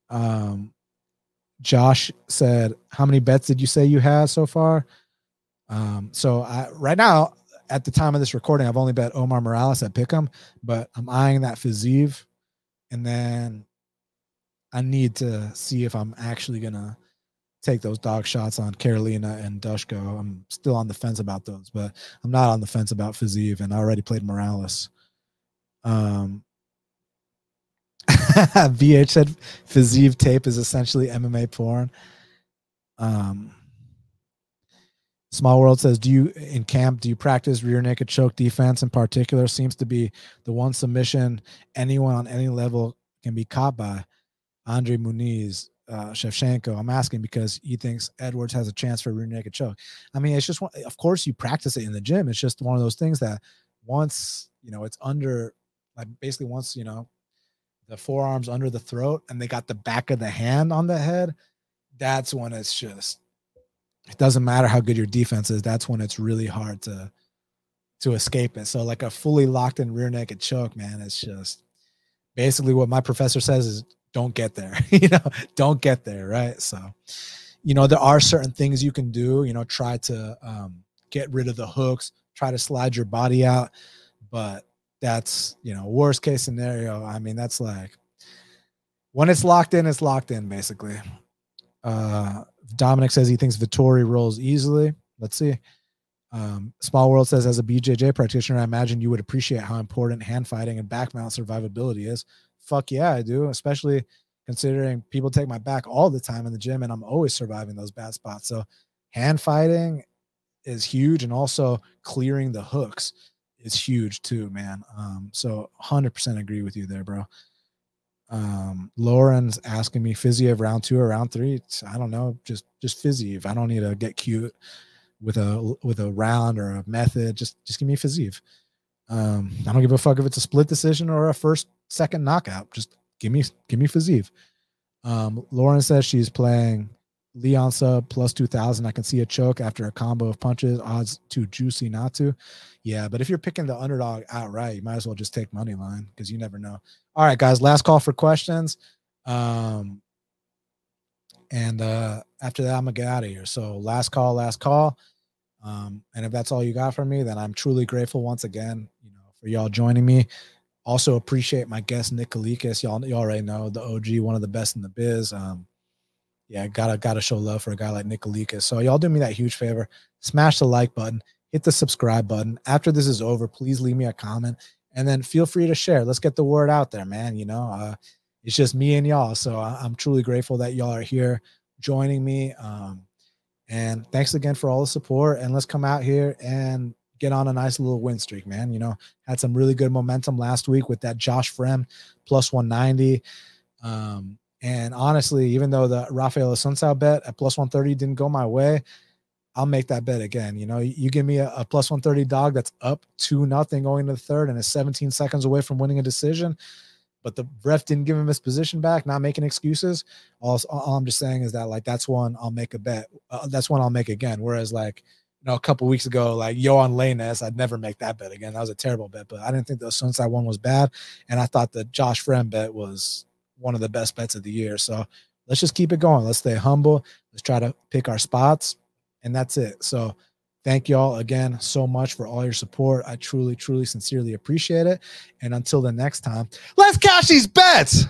Um, Josh said, "How many bets did you say you had so far?" Um, so I, right now, at the time of this recording, I've only bet Omar Morales at Pick'em, but I'm eyeing that Fiziev, and then I need to see if I'm actually gonna take those dog shots on Carolina and Dusko. I'm still on the fence about those, but I'm not on the fence about Fiziev, and I already played Morales. Um, VH said Fiziev tape is essentially MMA porn. Um, Small World says, "Do you in camp? Do you practice rear naked choke defense in particular? Seems to be the one submission anyone on any level can be caught by." Andre Muniz, uh, Shevchenko. I'm asking because he thinks Edwards has a chance for rear naked choke. I mean, it's just one, of course you practice it in the gym. It's just one of those things that once you know it's under, like basically once you know the forearms under the throat and they got the back of the hand on the head, that's when it's just it doesn't matter how good your defense is. That's when it's really hard to to escape it. So like a fully locked in rear naked choke, man, it's just basically what my professor says is don't get there you know don't get there right so you know there are certain things you can do you know try to um, get rid of the hooks try to slide your body out but that's you know worst case scenario i mean that's like when it's locked in it's locked in basically. Uh dominic says he thinks vettori rolls easily. Let's see. Um, Small World says, as a BJJ practitioner, I imagine you would appreciate how important hand fighting and back mount survivability is. Fuck yeah, I do, especially considering people take my back all the time in the gym and I'm always surviving those bad spots. So hand fighting is huge and also clearing the hooks is huge too, man. Um, so 100% agree with you there, bro. Um, Lauren's asking me Fiziev round two or round three. It's, I don't know, just just Fiziev. I don't need to get cute with a with a round or a method. Just just give me Fiziev. Um, I don't give a fuck if it's a split decision or a first second knockout. Just give me give me Fiziev. Um, Lauren says she's playing Leon sub plus 2000. I can see a choke after a combo of punches. Odds too juicy not to. Yeah, but if you're picking the underdog outright, you might as well just take money line because you never know. All right, guys, last call for questions. Um, and uh, after that, I'm gonna get out of here. So last call, last call. Um, and if that's all you got from me, then I'm truly grateful once again, you know, for y'all joining me. Also appreciate my guest Nick Kalikas. Y'all, y'all already know the OG, one of the best in the biz. Um, yeah, gotta gotta show love for a guy like Nick Kalikas. So y'all do me that huge favor. Smash the like button, hit the subscribe button. After this is over, please leave me a comment and then feel free to share. Let's get the word out there, man. You know, uh, it's just me and y'all. So I, am truly grateful that y'all are here joining me. Um, and thanks again for all the support. And let's come out here and get on a nice little win streak, man. You know, had some really good momentum last week with that Josh Fremd plus 190. Um, and honestly, even though the Rafael Assunção bet at plus 130 didn't go my way, I'll make that bet again. You know, you give me a, a plus 130 dog that's up to nothing going to the third and is 17 seconds away from winning a decision but the ref didn't give him his position back, not making excuses. All, all I'm just saying is that like that's one I'll make a bet. Uh, that's one I'll make again. Whereas like you know a couple weeks ago, like Yohan Lainesse, I'd never make that bet again. That was a terrible bet, but I didn't think the Sunside one was bad, and I thought the Josh Fremd bet was one of the best bets of the year. So let's just keep it going. Let's stay humble. Let's try to pick our spots. And that's it. So thank y'all again so much for all your support. I truly, truly, sincerely appreciate it. And until the next time, let's cash these bets.